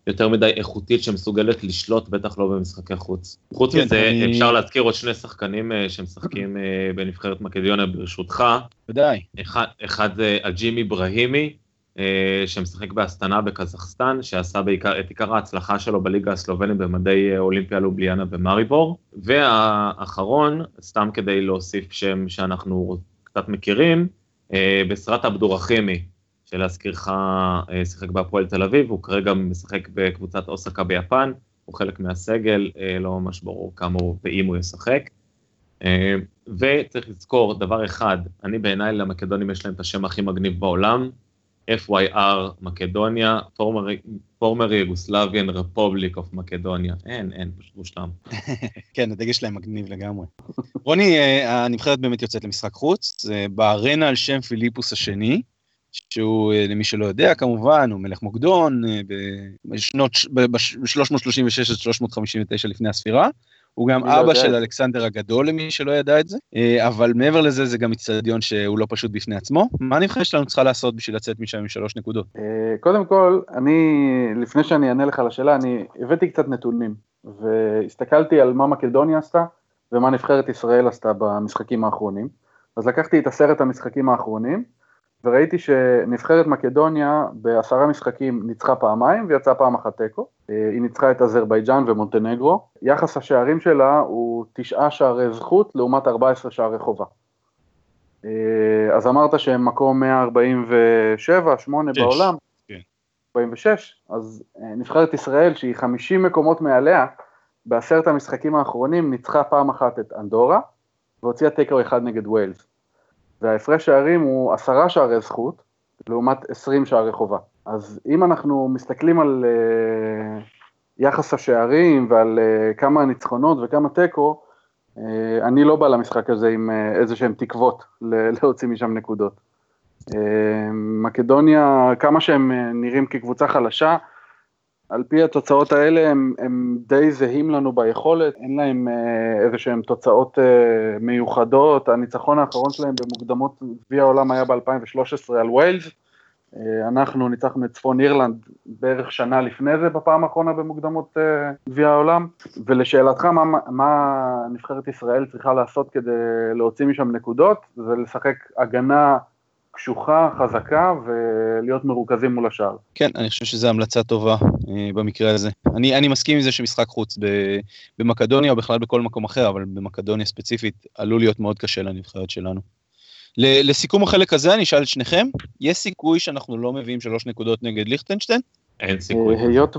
יותר מדי איכותית שמסוגלת לשלוט, בטח לא במשחקי חוץ. חוץ כן, מזה, אני... אפשר להזכיר עוד שני שחקנים אה, שמשחקים בנבחרת מקדיונה ברשותך. ודאי. אחד, אחד זה הג'ימי בראימי, אה, שמשחק באסטנה בקזחסטן, שעשה בעיקר, את עיקר ההצלחה שלו בליגה הסלובנית במדי אה, אולימפיה לובליאנה ומאריבור. והאחרון, סתם כדי להוסיף שם שאנחנו קצת מכירים, אה, בסרט עבדורחימי, שלהזכירך שיחק בהפועל תל אביב, הוא כרגע משחק בקבוצת אוסקה ביפן, הוא חלק מהסגל, לא ממש ברור כמה הוא ואם הוא ישחק. וצריך לזכור דבר אחד, אני בעיניי למקדונים יש להם את השם הכי מגניב בעולם, FYR מקדוניה, פורמר יוגוסלביאן רפובליק אוף מקדוניה, אין, אין, פשוט מושלם. כן, הדגל שלהם מגניב לגמרי. רוני, אה, הנבחרת באמת יוצאת למשחק חוץ, זה בארנה על שם פיליפוס השני, שהוא, אה, למי שלא יודע כמובן, הוא מלך מוקדון, אה, בשנות, ב-336 עד 359 לפני הספירה. הוא גם אבא של אלכסנדר הגדול, למי שלא ידע את זה, אה, אבל מעבר לזה, זה גם איצטדיון שהוא לא פשוט בפני עצמו. מה הנבחרת שלנו צריכה לעשות בשביל לצאת משם עם שלוש נקודות? אה, קודם כל, אני, לפני שאני אענה לך לשאלה, אני הבאתי קצת נתונים, והסתכלתי על מה מקדוניה עשתה, ומה נבחרת ישראל עשתה במשחקים האחרונים. אז לקחתי את עשרת המשחקים האחרונים, וראיתי שנבחרת מקדוניה בעשרה משחקים ניצחה פעמיים ויצאה פעם אחת תיקו. אה, היא ניצחה את אזרבייג'אן ומונטנגרו. יחס השערים שלה הוא תשעה שערי זכות לעומת 14 שערי חובה. אה, אז אמרת שהם מקום 147, 8 בעולם, כן. 46, אז אה, נבחרת ישראל שהיא 50 מקומות מעליה, בעשרת המשחקים האחרונים ניצחה פעם אחת את אנדורה, והוציאה תיקו אחד נגד ווילס. וההפרש שערים הוא עשרה שערי זכות, לעומת עשרים שערי חובה. אז אם אנחנו מסתכלים על uh, יחס השערים ועל uh, כמה ניצחונות וכמה תיקו, uh, אני לא בא למשחק הזה עם uh, איזה שהם תקוות להוציא משם נקודות. Uh, מקדוניה, כמה שהם uh, נראים כקבוצה חלשה, על פי התוצאות האלה הם, הם די זהים לנו ביכולת, אין להם אה, איזה שהם תוצאות אה, מיוחדות, הניצחון האחרון שלהם במוקדמות גביע העולם היה ב-2013 על ויילס, אה, אנחנו ניצחנו את צפון אירלנד בערך שנה לפני זה בפעם האחרונה במוקדמות אה, גביע העולם, ולשאלתך מה, מה נבחרת ישראל צריכה לעשות כדי להוציא משם נקודות, זה לשחק הגנה קשוחה, חזקה, ולהיות מרוכזים מול השאר. כן, אני חושב שזו המלצה טובה אה, במקרה הזה. אני, אני מסכים עם זה שמשחק חוץ ב, במקדוניה או בכלל בכל מקום אחר, אבל במקדוניה ספציפית עלול להיות מאוד קשה לנבחרת שלנו. ל, לסיכום החלק הזה אני אשאל את שניכם, יש סיכוי שאנחנו לא מביאים שלוש נקודות נגד ליכטנשטיין? אין סיכוי. אה, היות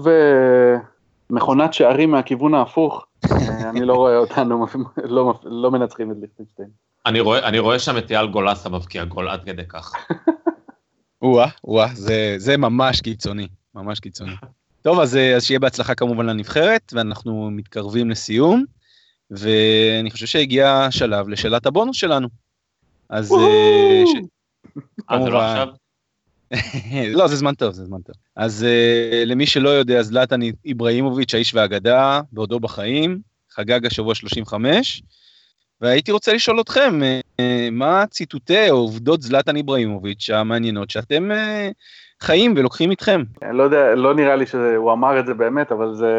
ומכונת שערים מהכיוון ההפוך, אה, אני לא רואה אותנו לא, לא מנצחים את ליכטנשטיין. אני רואה, אני רואה שם את אייל גולסה מבקיע גול עד כדי כך. או-אה, או-אה, זה, זה ממש קיצוני, ממש קיצוני. טוב, אז, אז שיהיה בהצלחה כמובן לנבחרת, ואנחנו מתקרבים לסיום, ואני חושב שהגיע השלב לשאלת הבונוס שלנו. אז... אה, זה לא עכשיו? לא, זה זמן טוב, זה זמן טוב. אז uh, למי שלא יודע, זלאטן איבראימוביץ', האיש והאגדה, בעודו בחיים, חגג השבוע 35, והייתי רוצה לשאול אתכם, אה, מה ציטוטי או עובדות זלאטן איבראימוביץ' המעניינות שאתם אה, חיים ולוקחים איתכם? אני לא יודע, לא נראה לי שהוא אמר את זה באמת, אבל זה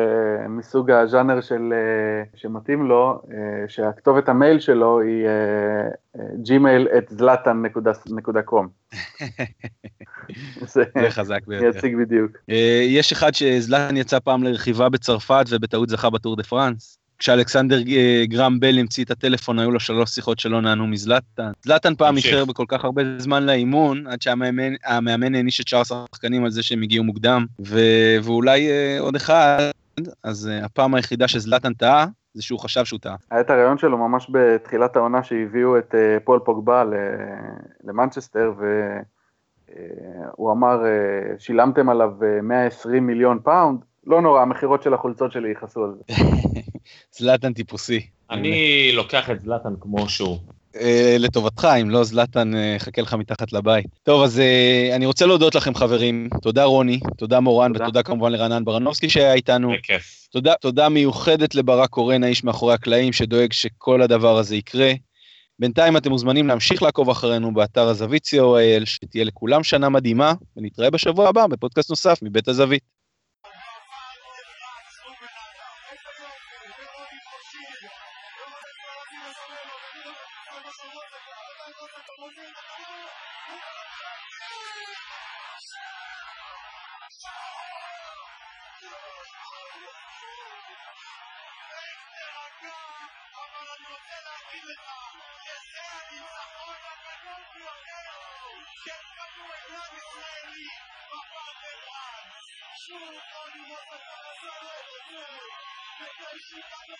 מסוג הז'אנר של, אה, שמתאים לו, שהכתובת המייל שלו היא gmail את zlatan.com. זה חזק ביותר. יציג בדיוק. יש אחד שזלאטן יצא פעם לרכיבה בצרפת ובטעות זכה בטור דה פרנס. כשאלכסנדר אה, גרם בל המציא את הטלפון, היו לו שלוש שיחות שלא נענו מזלטן. זלטן פעם איחר בכל כך הרבה זמן לאימון, עד שהמאמן העניש את שאר השחקנים על זה שהם הגיעו מוקדם, ו... ואולי אה, עוד אחד, אז אה, הפעם היחידה שזלטן טעה, זה שהוא חשב שהוא טעה. היה את הרעיון שלו ממש בתחילת העונה שהביאו את פול פוגבה למנצ'סטר, והוא אמר, שילמתם עליו 120 מיליון פאונד, לא נורא, המכירות של החולצות שלי יכסו על זה. זלאטן טיפוסי. אני לוקח את זלאטן כמו שהוא. אה, לטובתך, אם לא זלאטן אה, יחכה לך מתחת לבית. טוב, אז אה, אני רוצה להודות לכם חברים. תודה רוני, תודה מורן, תודה. ותודה כמובן לרענן ברנובסקי שהיה איתנו. בכיף. תודה, תודה מיוחדת לברק קורן, האיש מאחורי הקלעים, שדואג שכל הדבר הזה יקרה. בינתיים אתם מוזמנים להמשיך לעקוב אחרינו באתר הזווית co.il, שתהיה לכולם שנה מדהימה, ונתראה בשבוע הבא בפודקאסט נוסף מבית הזווית.